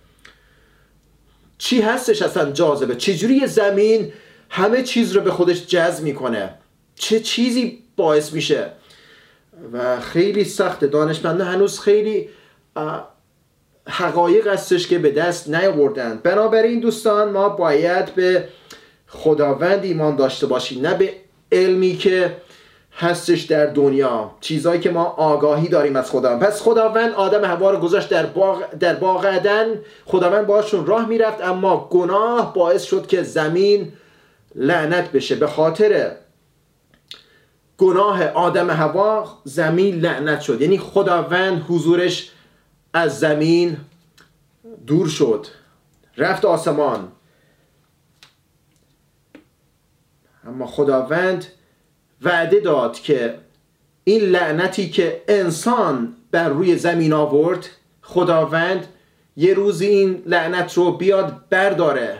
چی هستش اصلا جاذبه؟ چجوری زمین همه چیز رو به خودش جذب می‌کنه؟ چه چیزی باعث میشه؟ و خیلی سخته. دانشمندان هنوز خیلی حقایق هستش که به دست نیاوردن. بنابراین دوستان ما باید به خداوند ایمان داشته باشیم نه به علمی که هستش در دنیا. چیزهایی که ما آگاهی داریم از خداوند. پس خداوند آدم هوا رو گذاشت در باغ در باغ عدن. خداوند باشون راه می‌رفت اما گناه باعث شد که زمین لعنت بشه. به خاطر گناه آدم هوا زمین لعنت شد. یعنی خداوند حضورش از زمین دور شد. رفت آسمان. اما خداوند وعده داد که این لعنتی که انسان بر روی زمین آورد خداوند یه روزی این لعنت رو بیاد برداره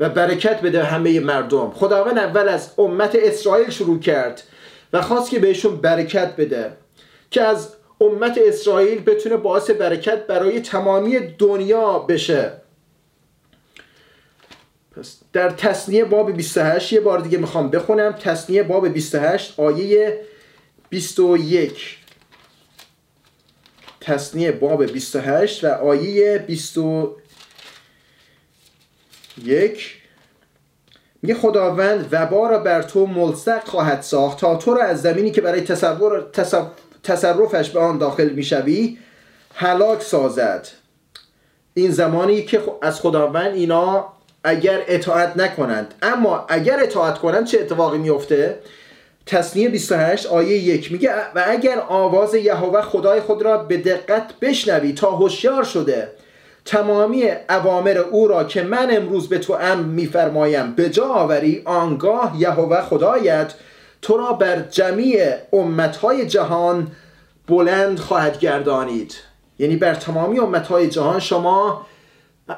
و برکت بده همه مردم. خداوند اول از امت اسرائیل شروع کرد. و خواست که بهشون برکت بده که از امت اسرائیل بتونه باعث برکت برای تمامی دنیا بشه. پس در تصنیه باب 28 یه بار دیگه می‌خوام بخونم. تصنیه باب 28 آیه 21 تصنیه باب 28 و آیه 20 یک. میگه خداوند وبا را بر تو ملصق خواهد ساخت تا تو را از زمینی که برای تصور تصرفش به آن داخل می‌شوی هلاک سازد. این زمانی که از خداوند اینا اگر اطاعت نکنند. اما اگر اطاعت کنند چه اتفاقی میفته تصنیه 28 آیه یک میگه و اگر آواز یهوه خدای خود را به دقت بشنوی تا هوشیار شده تمامی اوامر او را که من امروز به تو ام میفرمایم به جا آوری آنگاه یهوه خدایت تو را بر جمیع امتهای جهان بلند خواهد گردانید. یعنی بر تمامی امتهای جهان شما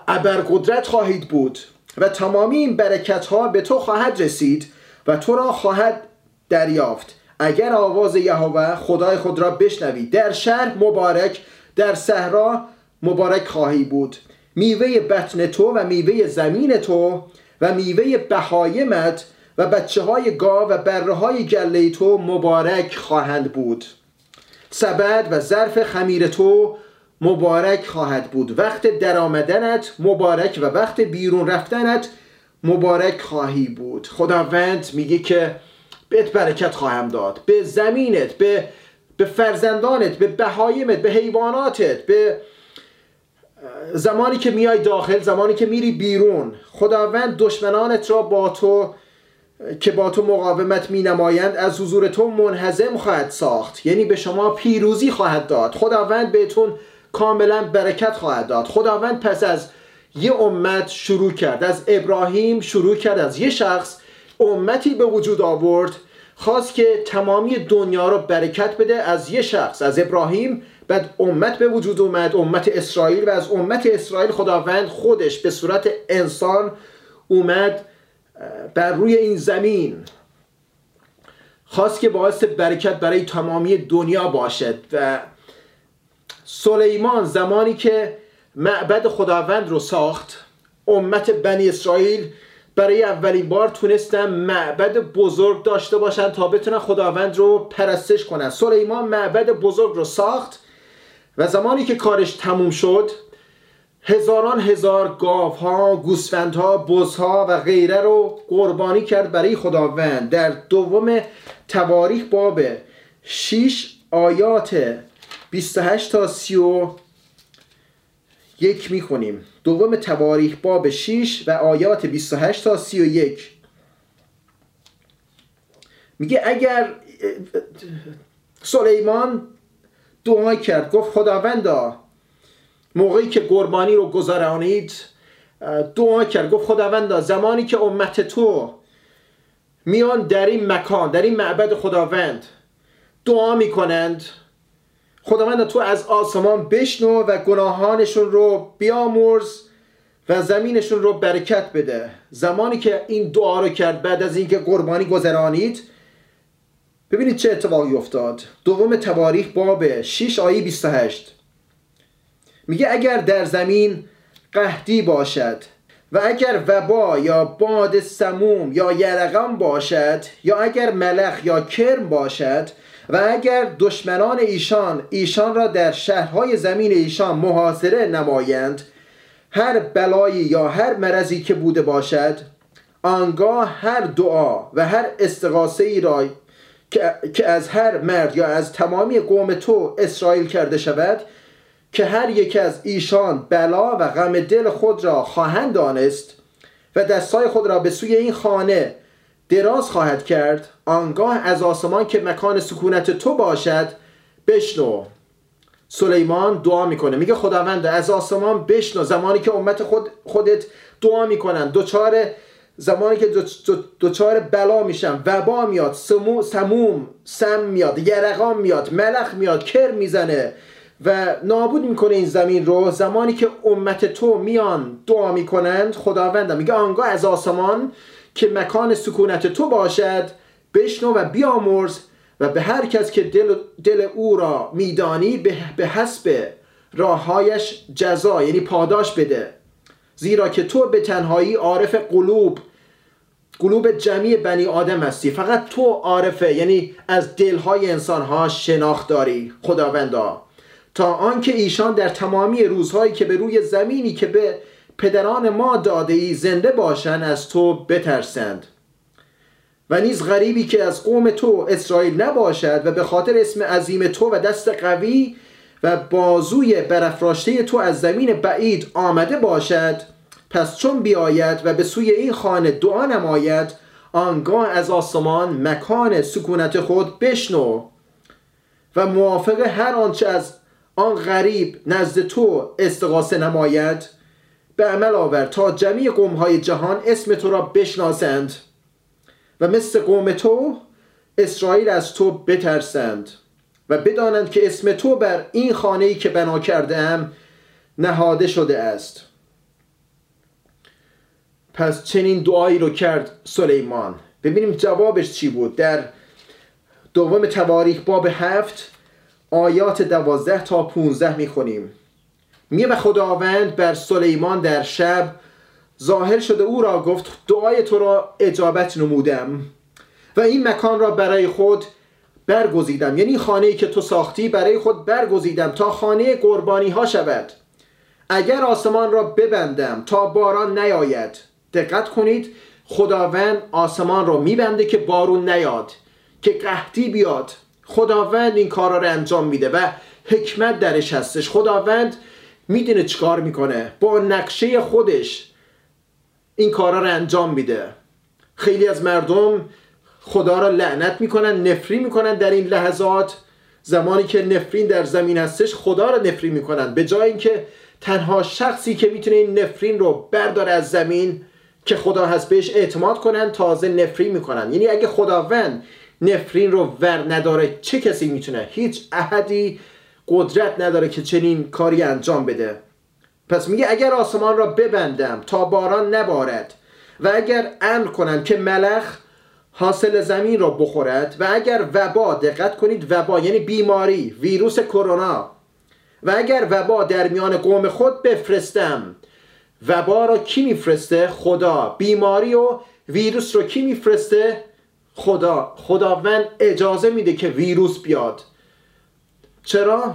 ابرقدرت خواهید بود و تمامی این برکت ها به تو خواهد رسید و تو را خواهد دریافت. اگر آواز یهوه خدای خود را بشنوی در شهر مبارک در صحرا مبارک خواهی بود. میوه بطن تو و میوه زمین تو و میوه بهایمت و بچه های گاو و بره های گله تو مبارک خواهند بود. سبد و ظرف خمیر تو مبارک خواهد بود. وقت درآمدنت مبارک و وقت بیرون رفتنت مبارک خواهی بود. خداوند میگه که بهت برکت خواهم داد. به زمینت به به فرزندانت به بهایمت به حیواناتت به زمانی که میای داخل زمانی که میری بیرون خداوند دشمنانت را با تو که با تو مقاومت می نمایند از حضور تو منحزم خواهد ساخت. یعنی به شما پیروزی خواهد داد. خداوند بهتون کاملا برکت خواهد داد. خداوند پس از یه امت شروع کرد. از ابراهیم شروع کرد. از یه شخص امتی به وجود آورد. خواست که تمامی دنیا رو برکت بده. از یه شخص از ابراهیم بعد امت به وجود اومد امت اسرائیل و از امت اسرائیل خداوند خودش به صورت انسان اومد بر روی این زمین. خواست که باعث برکت برای تمامی دنیا باشد و سلیمان زمانی که معبد خداوند رو ساخت امت بنی اسرائیل برای اولین بار تونستن معبد بزرگ داشته باشن تا بتونن خداوند رو پرستش کنن. سلیمان معبد بزرگ رو ساخت و زمانی که کارش تموم شد هزاران هزار گاف ها گوسفند ها بز ها و غیره رو قربانی کرد برای خداوند. در دوم تواریخ باب 6 آیات 28 تا 30 یک می‌خونیم. دوم تواریخ باب 6 و آیات 28 تا 31 میگه اگر سلیمان دعا کرد. گفت خداوندا موقعی که قربانی رو گذرانید دعا کرد. گفت خداوندا زمانی که امت تو میان در این مکان در این معبد خداوند دعا می‌کنند خداوند تو از آسمان بشنو و گناهانشون رو بیامرز و زمینشون رو برکت بده. زمانی که این دعا رو کرد بعد از اینکه قربانی گذرانید ببینید چه اتفاقی افتاد. دوم تواریخ باب 6 آیه 28 میگه اگر در زمین قهدی باشد و اگر وبا یا باد سموم یا یرقم باشد یا اگر ملخ یا کرم باشد و اگر دشمنان ایشان ایشان را در شهرهای زمین ایشان محاصره نمایند هر بلایی یا هر مرضی که بوده باشد آنگاه هر دعا و هر استغاثه ای را که از هر مرد یا از تمامی قوم تو اسرائیل کرده شود که هر یک از ایشان بلا و غم دل خود را خواهند دانست و دستای خود را به سوی این خانه دراز خواهد کرد آنگاه از آسمان که مکان سکونت تو باشد بشنو. سلیمان دعا می‌کنه. میگه خداوند از آسمان بشنو. زمانی که امت خود خودت دعا می‌کنن دوچار زمانی که دوچار بلا میشن وبا میاد سمو سموم سم میاد یرقام میاد ملخ میاد کر می‌زنه و نابود می‌کنه این زمین رو. زمانی که امت تو میان دعا می‌کنند خداوند میگه آنگاه از آسمان که مکان سکونت تو باشد بشنو و بیامرز و به هر کس که دل, دل او را میدانی به حسب راههایش جزا یعنی پاداش بده. زیرا که تو به تنهایی عارف قلوب قلوب جمعی بنی آدم هستی. فقط تو عارفه یعنی از دلهای انسانها شناخت داری. خداوندا تا آنکه ایشان در تمامی روزهایی که به روی زمینی که به پدران ما داده ای زنده باشند از تو بترسند. و نیز غریبی که از قوم تو اسرائیل نباشد و به خاطر اسم عظیم تو و دست قوی و بازوی برافراشته تو از زمین بعید آمده باشد. پس چون بیاید و به سوی این خانه دعا نماید آنگاه از آسمان مکان سکونت خود بشنو. و موافق هر آنچه از آن غریب نزد تو استقاسه نماید به عمل آور تا جمیع قومهای جهان اسم تو را بشناسند و مثل قوم تو اسرائیل از تو بترسند. و بدانند که اسم تو بر این خانه ای که بنا کرده ام نهاده شده است. پس چنین دعایی رو کرد سلیمان. ببینیم جوابش چی بود. در دوم تواریخ باب هفت آیات دوازده تا پونزده می‌خونیم. میه و خداوند بر سلیمان در شب ظاهر شده او را گفت دعای تو را اجابت نمودم و این مکان را برای خود برگزیدم. یعنی خانه ای که تو ساختی برای خود برگزیدم تا خانه قربانی ها شود. اگر آسمان را ببندم تا باران نیاید. دقت کنید خداوند آسمان را میبنده که بارون نیاد که قحطی بیاد. خداوند این کارا رو انجام میده و حکمت درش هستش. خداوند می‌دونه چیکار می‌کنه. با نقشه خودش این کارا رو انجام میده. خیلی از مردم خدا را لعنت می‌کنن نفری می‌کنن در این لحظات. زمانی که نفرین در زمین هستش خدا را نفری می‌کنن. به جای اینکه تنها شخصی که می‌تونه این نفرین رو برداره از زمین که خدا هست بهش اعتماد کنن تازه نفری می‌کنن. یعنی اگه خداوند نفرین رو ور نداره چه کسی می‌تونه؟ هیچ احدی قدرت نداره که چنین کاری انجام بده. پس میگه اگر آسمان را ببندم تا باران نبارد و اگر امر کنم که ملخ حاصل زمین را بخورد و اگر وبا دقت کنید وبا یعنی بیماری ویروس کرونا. و اگر وبا در میان قوم خود بفرستم وبا را کی میفرسته؟ خدا. بیماری و ویروس رو کی میفرسته؟ خدا. خداوند اجازه میده که ویروس بیاد. چرا؟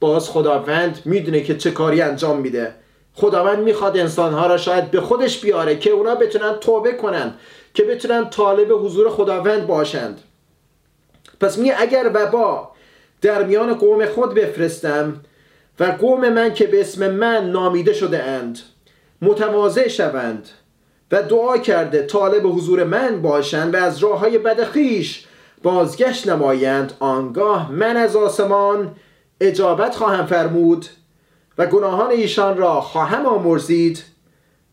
باز خداوند می‌دونه که چه کاری انجام میده. خداوند می‌خواد انسانها را شاید به خودش بیاره که اونا بتونن توبه کنن که بتونن طالب حضور خداوند باشند. پس می اگر وبا در میان قوم خود بفرستم و قوم من که به اسم من نامیده شده اند متواضع شوند و دعا کرده طالب حضور من باشند و از راه های بدخیش بازگشت نمایند آنگاه من از آسمان اجابت خواهم فرمود و گناهان ایشان را خواهم آمرزید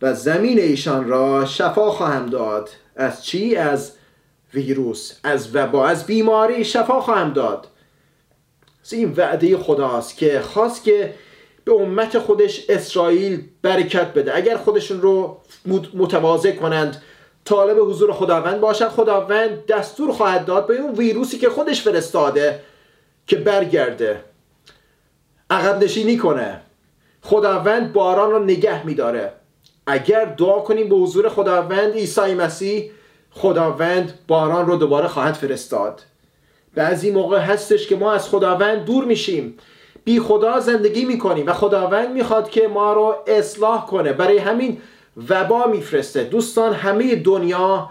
و زمین ایشان را شفا خواهم داد. از چی؟ از ویروس از وبا از بیماری شفا خواهم داد. این وعده خداست که خواست که به امت خودش اسرائیل برکت بده. اگر خودشون رو متواضع کنند طالب حضور خداوند باشند خداوند دستور خواهد داد به اون ویروسی که خودش فرستاده که برگرده. عقب نشینی کنه. خداوند باران رو نگه میداره. اگر دعا کنیم به حضور خداوند عیسی مسیح خداوند باران رو دوباره خواهد فرستاد. بعضی موقع هستش که ما از خداوند دور میشیم. بی خدا زندگی می‌کنیم و خداوند می‌خواد که ما رو اصلاح کنه. برای همین وبا میفرسته. دوستان همه دنیا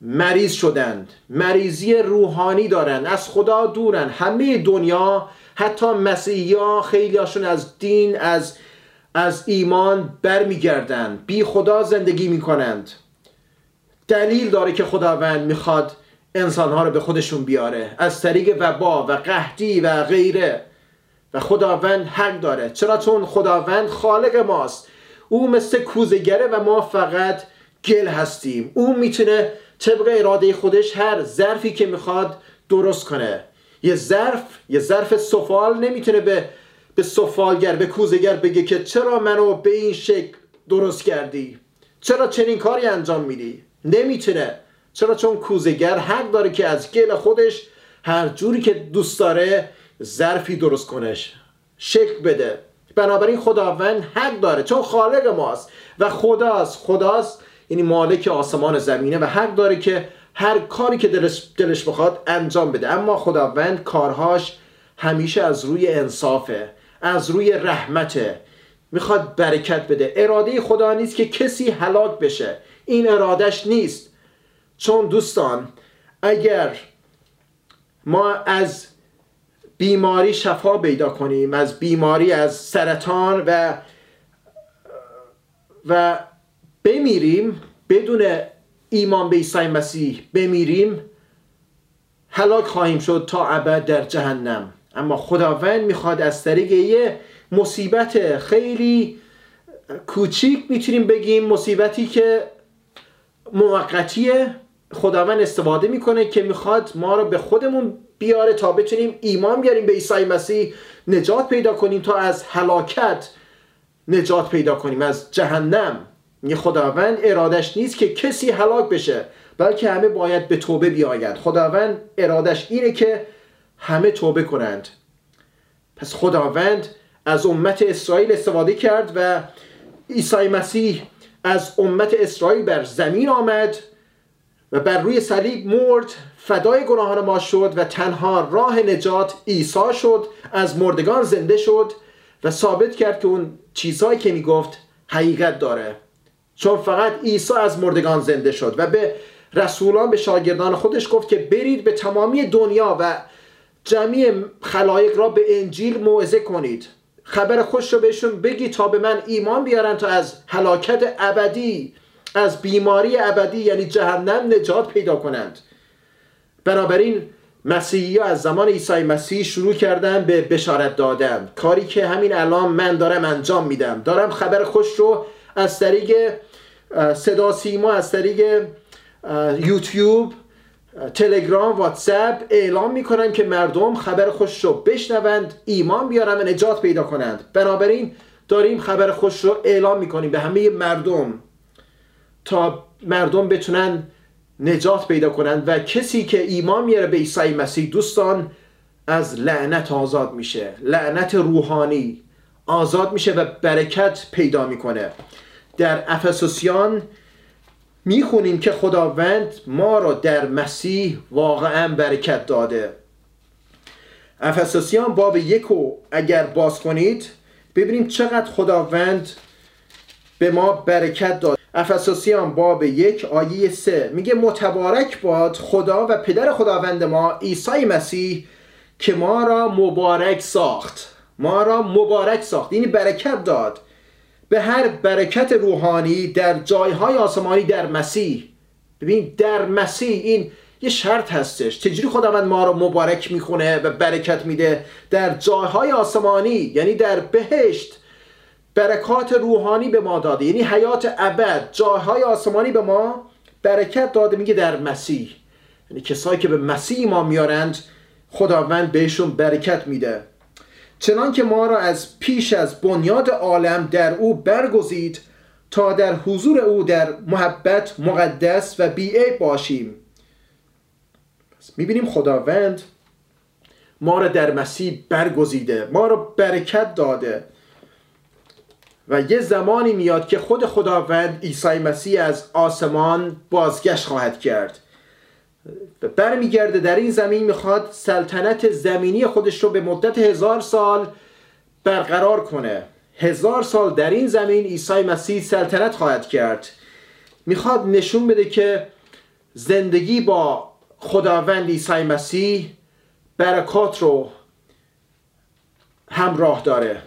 مریض شدند. مریضی روحانی دارن. از خدا دورن. همه دنیا حتی مسیحی ها خیلی از دین از از ایمان برمیگردند. بی خدا زندگی می‌کنند. دلیل داره که خداوند می‌خواد انسانها رو به خودشون بیاره. از طریق وبا و قحطی و غیره. و خداوند حق داره. چرا؟ چون خداوند خالق ماست. او مثل کوزگره و ما فقط گل هستیم. او می‌تونه طبق اراده خودش هر ظرفی که می‌خواد درست کنه. یه ظرف یه ظرف سفال نمی‌تونه به به سفالگر به کوزگر بگه که چرا منو به این شکل درست کردی؟ چرا چنین کاری انجام میدی؟ نمی‌تونه. چرا چون کوزگر حق داره که از گل خودش هر جوری که دوست داره ظرفی درست کنش شکل بده. بنابراین خداوند حق داره. چون خالق ماست و خداست. خداست یعنی مالک آسمان زمینه و حق داره که هر کاری که دلش, دلش بخواد انجام بده. اما خداوند کارهاش همیشه از روی انصافه. از روی رحمته می‌خواد برکت بده. اراده خدا نیست که کسی هلاک بشه. این ارادش نیست. چون دوستان اگر ما از بیماری شفا پیدا کنیم از بیماری از سرطان و و بمیریم بدون ایمان به عیسی مسیح بمیریم هلاک خواهیم شد تا ابد در جهنم. اما خداوند می‌خواد از طریق یه مصیبت خیلی کوچیک می‌تونیم بگیم مصیبتی که موقتیه. خداوند استفاده می‌کنه که می‌خواد ما رو به خودمون بیاره تا بتونیم ایمان بیاریم به عیسی مسیح نجات پیدا کنیم تا از هلاکت نجات پیدا کنیم از جهنم. یه خداوند ارادش نیست که کسی هلاک بشه بلکه همه باید به توبه بیاید. خداوند ارادش اینه که همه توبه کنند. پس خداوند از امت اسرائیل استفاده کرد و عیسی مسیح از امت اسرائیل بر زمین آمد و بر روی صلیب مرد فدای گناهان ما شد و تنها راه نجات عیسی شد از مردگان زنده شد و ثابت کرد که اون چیزهایی که می‌گفت حقیقت داره. چون فقط عیسی از مردگان زنده شد و به رسولان به شاگردان خودش گفت که برید به تمامی دنیا و جمعی خلایق را به انجیل موعظه کنید. خبر خوش رو بهشون بگی تا به من ایمان بیارن تا از هلاکت ابدی از بیماری ابدی یعنی جهنم نجات پیدا کنند. بنابراین مسیحی از زمان عیسی مسیح شروع کردن به بشارت دادن. کاری که همین الان من دارم انجام میدم. دارم خبر خوش رو از طریق صدا سیما از طریق یوتیوب تلگرام واتساپ اعلام می‌کنن که مردم خبر خوش رو بشنوند ایمان بیارن و نجات پیدا کنند. بنابراین داریم خبر خوش رو اعلام می‌کنیم به همه مردم تا مردم بتونن نجات پیدا کنند و کسی که ایمان میاره به عیسی مسیح دوستان از لعنت آزاد میشه. لعنت روحانی آزاد میشه و برکت پیدا می‌کنه. در افسوسیان می‌خونیم که خداوند ما را در مسیح واقعا برکت داده. افسوسیان باب یکو اگر باز کنید ببینیم چقدر خداوند به ما برکت داد. افسوسیان باب یک آیه سه میگه متبارک باد خدا و پدر خداوند ما عیسی مسیح که ما را مبارک ساخت. ما را مبارک ساخت. یعنی برکت داد. به هر برکت روحانی در جایهای آسمانی در مسیح. ببین در مسیح این یه شرط هستش. چجوری خداوند ما رو مبارک می‌خونه و برکت میده؟ در جایهای آسمانی یعنی در بهشت برکات روحانی به ما داده. یعنی حیات ابد جایهای آسمانی به ما برکت داده میگه در مسیح. یعنی کسایی که به مسیح ما میارند خداوند بهشون برکت میده. چنان که ما را از پیش از بنیاد عالم در او برگزید تا در حضور او در محبت مقدس و بیعیب باشیم. می‌بینیم خداوند ما را در مسیح برگزیده ما را برکت داده و یه زمانی میاد که خود خداوند عیسی مسیح از آسمان بازگشت خواهد کرد. برمیگرده در این زمین می‌خواد سلطنت زمینی خودش رو به مدت هزار سال برقرار کنه. هزار سال در این زمین عیسی مسیح سلطنت خواهد کرد. می‌خواد نشون بده که زندگی با خداوند عیسی مسیح برکات رو همراه داره.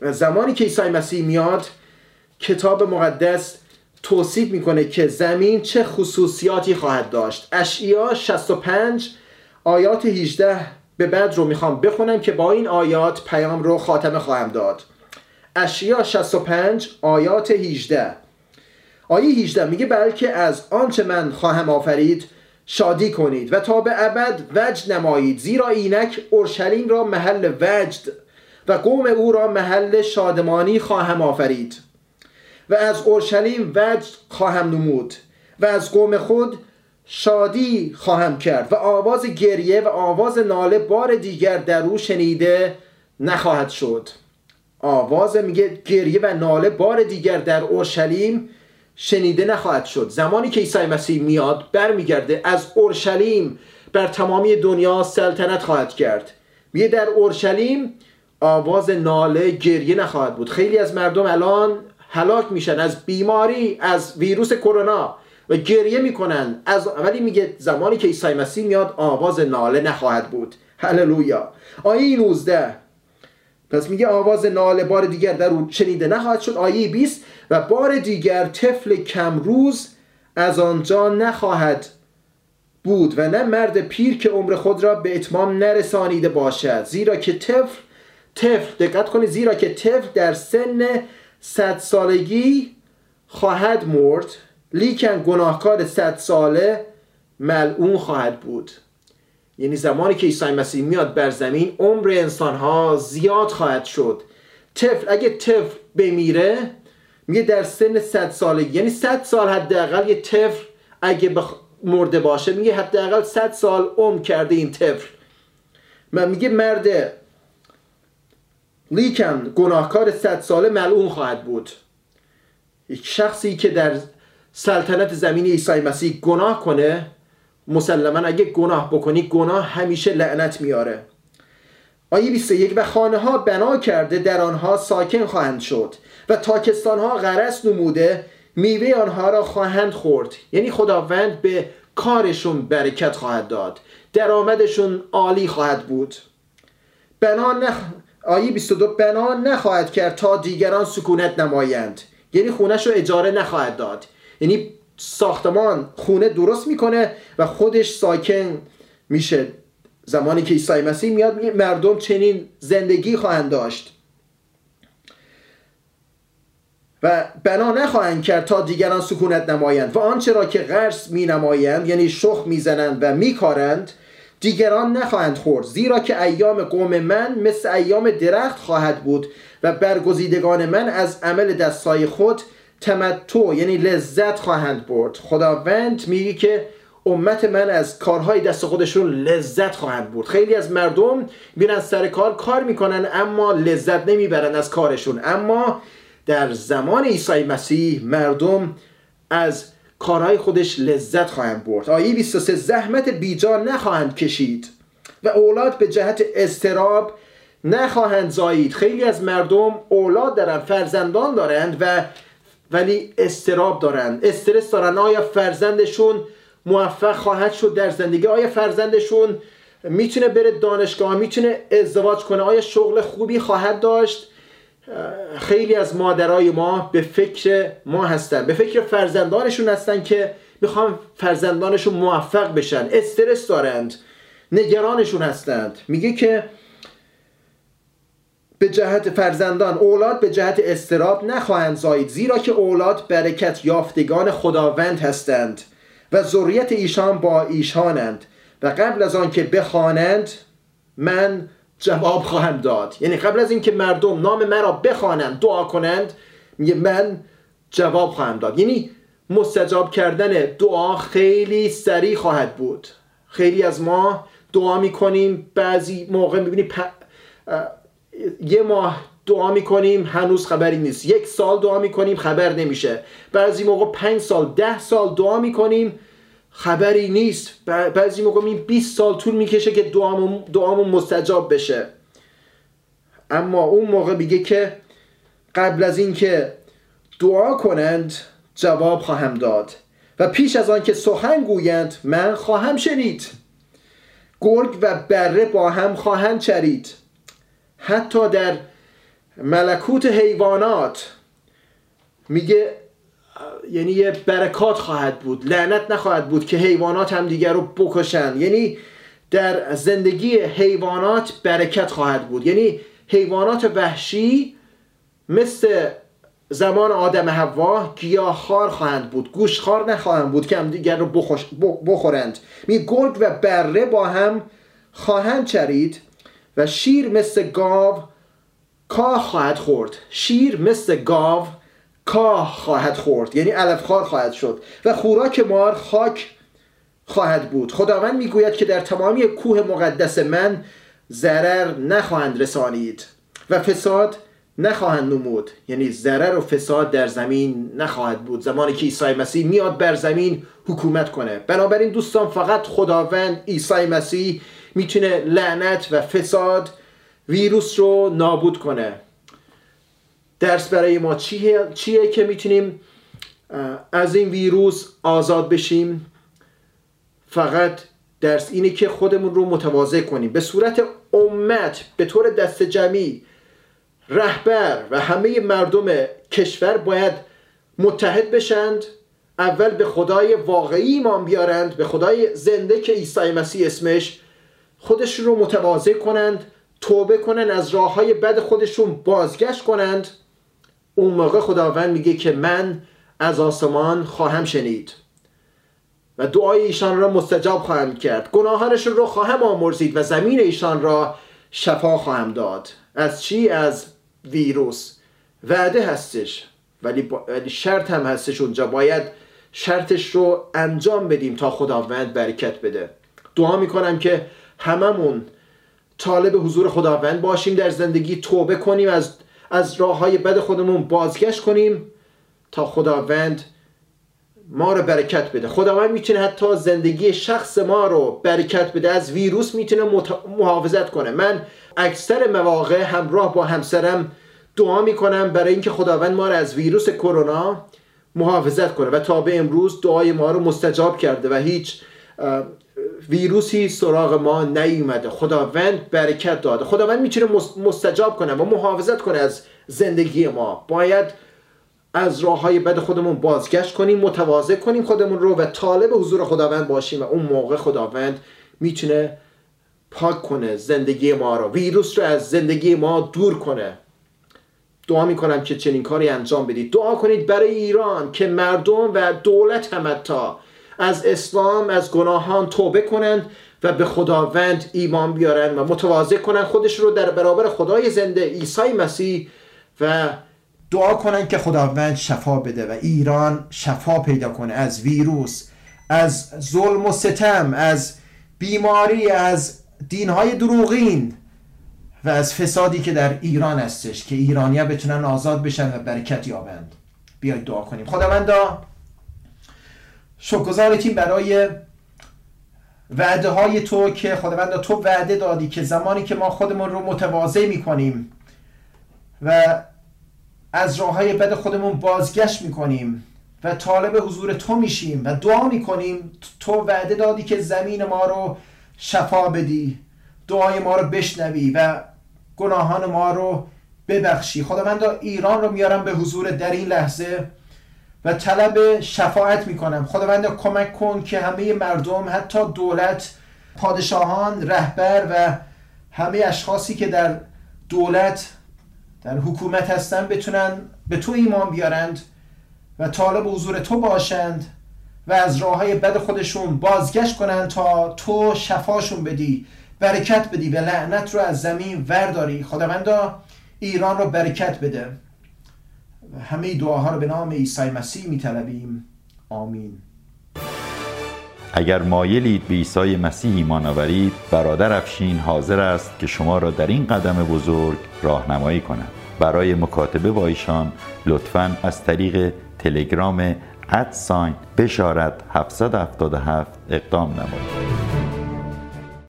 زمانی که عیسی مسیح میاد کتاب مقدس توصیف می‌کنه که زمین چه خصوصیاتی خواهد داشت. اشعیا 65 آیات 18 به بعد رو می‌خوام بخونم که با این آیات پیام رو خاتمه خواهم داد. اشعیا 65 آیات 18 آیه 18 میگه بلکه از آنچه من خواهم آفرید شادی کنید و تا به ابد وجد نمایید زیرا اینک اورشلیم را محل وجد و قوم او را محل شادمانی خواهم آفرید. و از اورشلیم وجد خواهم نمود و از قوم خود شادی خواهم کرد و آواز گریه و آواز ناله بار دیگر در او شنیده نخواهد شد. آواز میگه گریه و ناله بار دیگر در اورشلیم شنیده نخواهد شد. زمانی که عیسی مسیح میاد برمیگرده از اورشلیم بر تمامی دنیا سلطنت خواهد کرد. میگه در اورشلیم آواز ناله گریه نخواهد بود. خیلی از مردم الان هلاک میشن از بیماری از ویروس کرونا و گریه می‌کنن. از ولی میگه زمانی که عیسی مسیح میاد آواز ناله نخواهد بود. هللویا. آیه 19 پس میگه آواز ناله بار دیگر در او شنیده نخواهد شد. آیه 20 و بار دیگر طفل کمروز از آنجا نخواهد بود و نه مرد پیر که عمر خود را به اتمام نرسانیده باشد. زیرا که طفل طفل دقت کنید زیرا که طفل در سن صد سالگی خواهد مرد لیکن گناهکار صد ساله ملعون خواهد بود. یعنی زمانی که عیسی مسیح میاد بر زمین عمر انسان ها زیاد خواهد شد. طفل اگه طفل بمیره میگه در سن صد سالگی یعنی صد سال حداقل یه طفل اگه بخ... مرده باشه میگه حداقل صد سال عمر کرده این طفل. من میگه مرد لیکن گناهکار صد ساله ملعون خواهد بود. یک شخصی که در سلطنت زمین عیسی مسیح گناه کنه مسلما اگه گناه بکنی گناه همیشه لعنت میاره. آیه 21 و خانه ها بنا کرده در آنها ساکن خواهند شد و تاکستان ها غرس نموده میوه آنها را خواهند خورد. یعنی خداوند به کارشون برکت خواهد داد. درآمدشون عالی خواهد بود. بنا نخ... آیه 22 بنا نخواهد کرد تا دیگران سکونت نمایند. یعنی خونش رو اجاره نخواهد داد. یعنی ساختمان خونه درست می‌کنه و خودش ساکن میشه. زمانی که عیسی مسیح میاد مردم چنین زندگی خواهند داشت. و بنا نخواهند کرد تا دیگران سکونت نمایند. و آنچه را که غرس می نمایند یعنی شخ می‌زنند و میکارند دیگران نخواهند خورد زیرا که ایام قوم من مثل ایام درخت خواهد بود و برگزیدگان من از عمل دستای خود تمتع یعنی لذت خواهند برد. خداوند میگه که امت من از کارهای دست خودشون لذت خواهند برد. خیلی از مردم میرن سر کار کار می‌کنن اما لذت نمی‌برن از کارشون. اما در زمان عیسی مسیح مردم از کارهای خودش لذت خواهند برد. آیه 23 زحمت بیجا نخواهند کشید و اولاد به جهت استراب نخواهند زایید. خیلی از مردم اولاد دارن فرزندان دارند و ولی استراب دارند. استرس دارن. آیا فرزندشون موفق خواهد شد در زندگی؟ آیا فرزندشون می‌تونه بره دانشگاه می‌تونه ازدواج کنه؟ آیا شغل خوبی خواهد داشت؟ خیلی از مادرای ما به فکر ما هستن. به فکر فرزندانشون هستن که می‌خوان فرزندانشون موفق بشن. استرس دارند. نگرانشون هستند. میگه که به جهت فرزندان اولاد به جهت استراب نخواهند زایید زیرا که اولاد برکت یافتگان خداوند هستند و ذریت ایشان با ایشانند. و قبل از آن که بخوانند من جواب خواهم داد. یعنی قبل از اینکه مردم نام مرا بخوانند دعا کنند میگه من جواب خواهم داد. یعنی مستجاب کردن دعا خیلی سریع خواهد بود. خیلی از ما دعا می‌کنیم بعضی موقع می‌بینی یه ماه دعا می‌کنیم هنوز خبری نیست. یک سال دعا می‌کنیم خبر نمیشه. بعضی موقع پنج سال ده سال دعا می‌کنیم خبری نیست. بعضی موقع این 20 سال طول می‌کشه که دعامون, مستجاب بشه. اما اون موقع میگه که قبل از اینکه دعا کنند جواب خواهم داد. و پیش از آن که سخن گویند من خواهم شنید. گرگ و بره با هم خواهند چرید. حتی در ملکوت حیوانات. میگه یعنی یه برکات خواهد بود. لعنت نخواهد بود که حیوانات هم دیگر رو بکشن. یعنی در زندگی حیوانات برکت خواهد بود. یعنی حیوانات وحشی مثل زمان آدم هوا گیاهخوار خواهند بود. گوشخوار نخواهند بود که هم دیگر رو بخورند. می گرگ و بره با هم خواهند چرید و شیر مثل گاو کاه خواهد خورد. شیر مثل گاو کاه خواهد خورد. یعنی علفخوار خواهد شد. و خوراک مار خاک خواهد بود. خداوند می‌گوید که در تمامی کوه مقدس من ضرر نخواهند رسانید و فساد نخواهند نمود. یعنی ضرر و فساد در زمین نخواهد بود. زمانی که عیسی مسیح میاد بر زمین حکومت کنه. بنابراین دوستان فقط خداوند عیسی مسیح می‌تونه لعنت و فساد ویروس رو نابود کنه. درس برای ما چیه, چیه که می‌تونیم از این ویروس آزاد بشیم؟ فقط درس اینه که خودمون رو متواضع کنیم. به صورت امت به طور دست جمعی رهبر و همه مردم کشور باید متحد بشند. اول به خدای واقعی ایمان بیارند به خدای زنده که عیسی مسیح اسمش خودشون رو متواضع کنند توبه کنند از راه های بد خودشون بازگشت کنند. اون موقع خداوند میگه که من از آسمان خواهم شنید و دعای ایشان را مستجاب خواهم کرد. گناهانشون رو خواهم آمرزید و زمین ایشان را شفا خواهم داد. از چی؟ از ویروس. وعده هستش ولی, ولی شرط هم هستش اونجا. باید شرطش رو انجام بدیم تا خداوند برکت بده. دعا می‌کنم که هممون طالب حضور خداوند باشیم در زندگی توبه کنیم از از راه های بد خودمون بازگشت کنیم تا خداوند ما رو برکت بده. خداوند می‌تونه حتی زندگی شخص ما رو برکت بده از ویروس می‌تونه محافظت کنه. من اکثر مواقع همراه با همسرم دعا می‌کنم برای اینکه خداوند ما رو از ویروس کرونا محافظت کنه و تا به امروز دعای ما رو مستجاب کرده و هیچ ویروسی سراغ ما نیومده. خداوند برکت داده خداوند می‌تونه مستجاب کنه و محافظت کنه از زندگی ما. باید از راه های بد خودمون بازگشت کنیم متواضع کنیم خودمون رو و طالب حضور خداوند باشیم و اون موقع خداوند می‌تونه پاک کنه زندگی ما رو ویروس رو از زندگی ما دور کنه. دعا می‌کنم که چنین کاری انجام بدید. دعا کنید برای ایران که مردم و دولت هم تا از اسلام از گناهان توبه کنند و به خداوند ایمان بیارن و متواضع کنند. خودش رو در برابر خدای زنده عیسی مسیح و دعا کنند که خداوند شفا بده و ایران شفا پیدا کنه از ویروس از ظلم و ستم از بیماری از دینهای دروغین و از فسادی که در ایران هستش که ایرانیا بتونن آزاد بشن و برکت یابند. بیاید دعا کنیم. خداوندا شکرگزارتیم برای وعده های تو که خداوندا تو وعده دادی که زمانی که ما خودمون رو متواضع می‌کنیم و از راه های بد خودمون بازگشت می‌کنیم و طالب حضور تو میشیم و دعا می‌کنیم تو وعده دادی که زمین ما رو شفا بدی دعای ما رو بشنوی و گناهان ما رو ببخشی. خداوندا ایران رو میارم به حضور در این لحظه. و طلب شفاعت می‌کنم. خداوند کمک کن که همه مردم حتی دولت پادشاهان رهبر و همه اشخاصی که در دولت در حکومت هستن بتونن به تو ایمان بیارند و طالب حضور تو باشند و از راه های بد خودشون بازگشت کنند تا تو شفاشون بدی برکت بدی و لعنت رو از زمین ورداری. خداوندا ایران رو برکت بده. همه دعاها رو به نام عیسی مسیح میطلبیم. آمین. اگر مایلید به عیسی مسیح ایمان آورید برادر افشین حاضر است که شما را در این قدم بزرگ راهنمایی کند. برای مکاتبه با ایشان لطفا از طریق تلگرام ادساین بشارت 777 اقدام نمایید.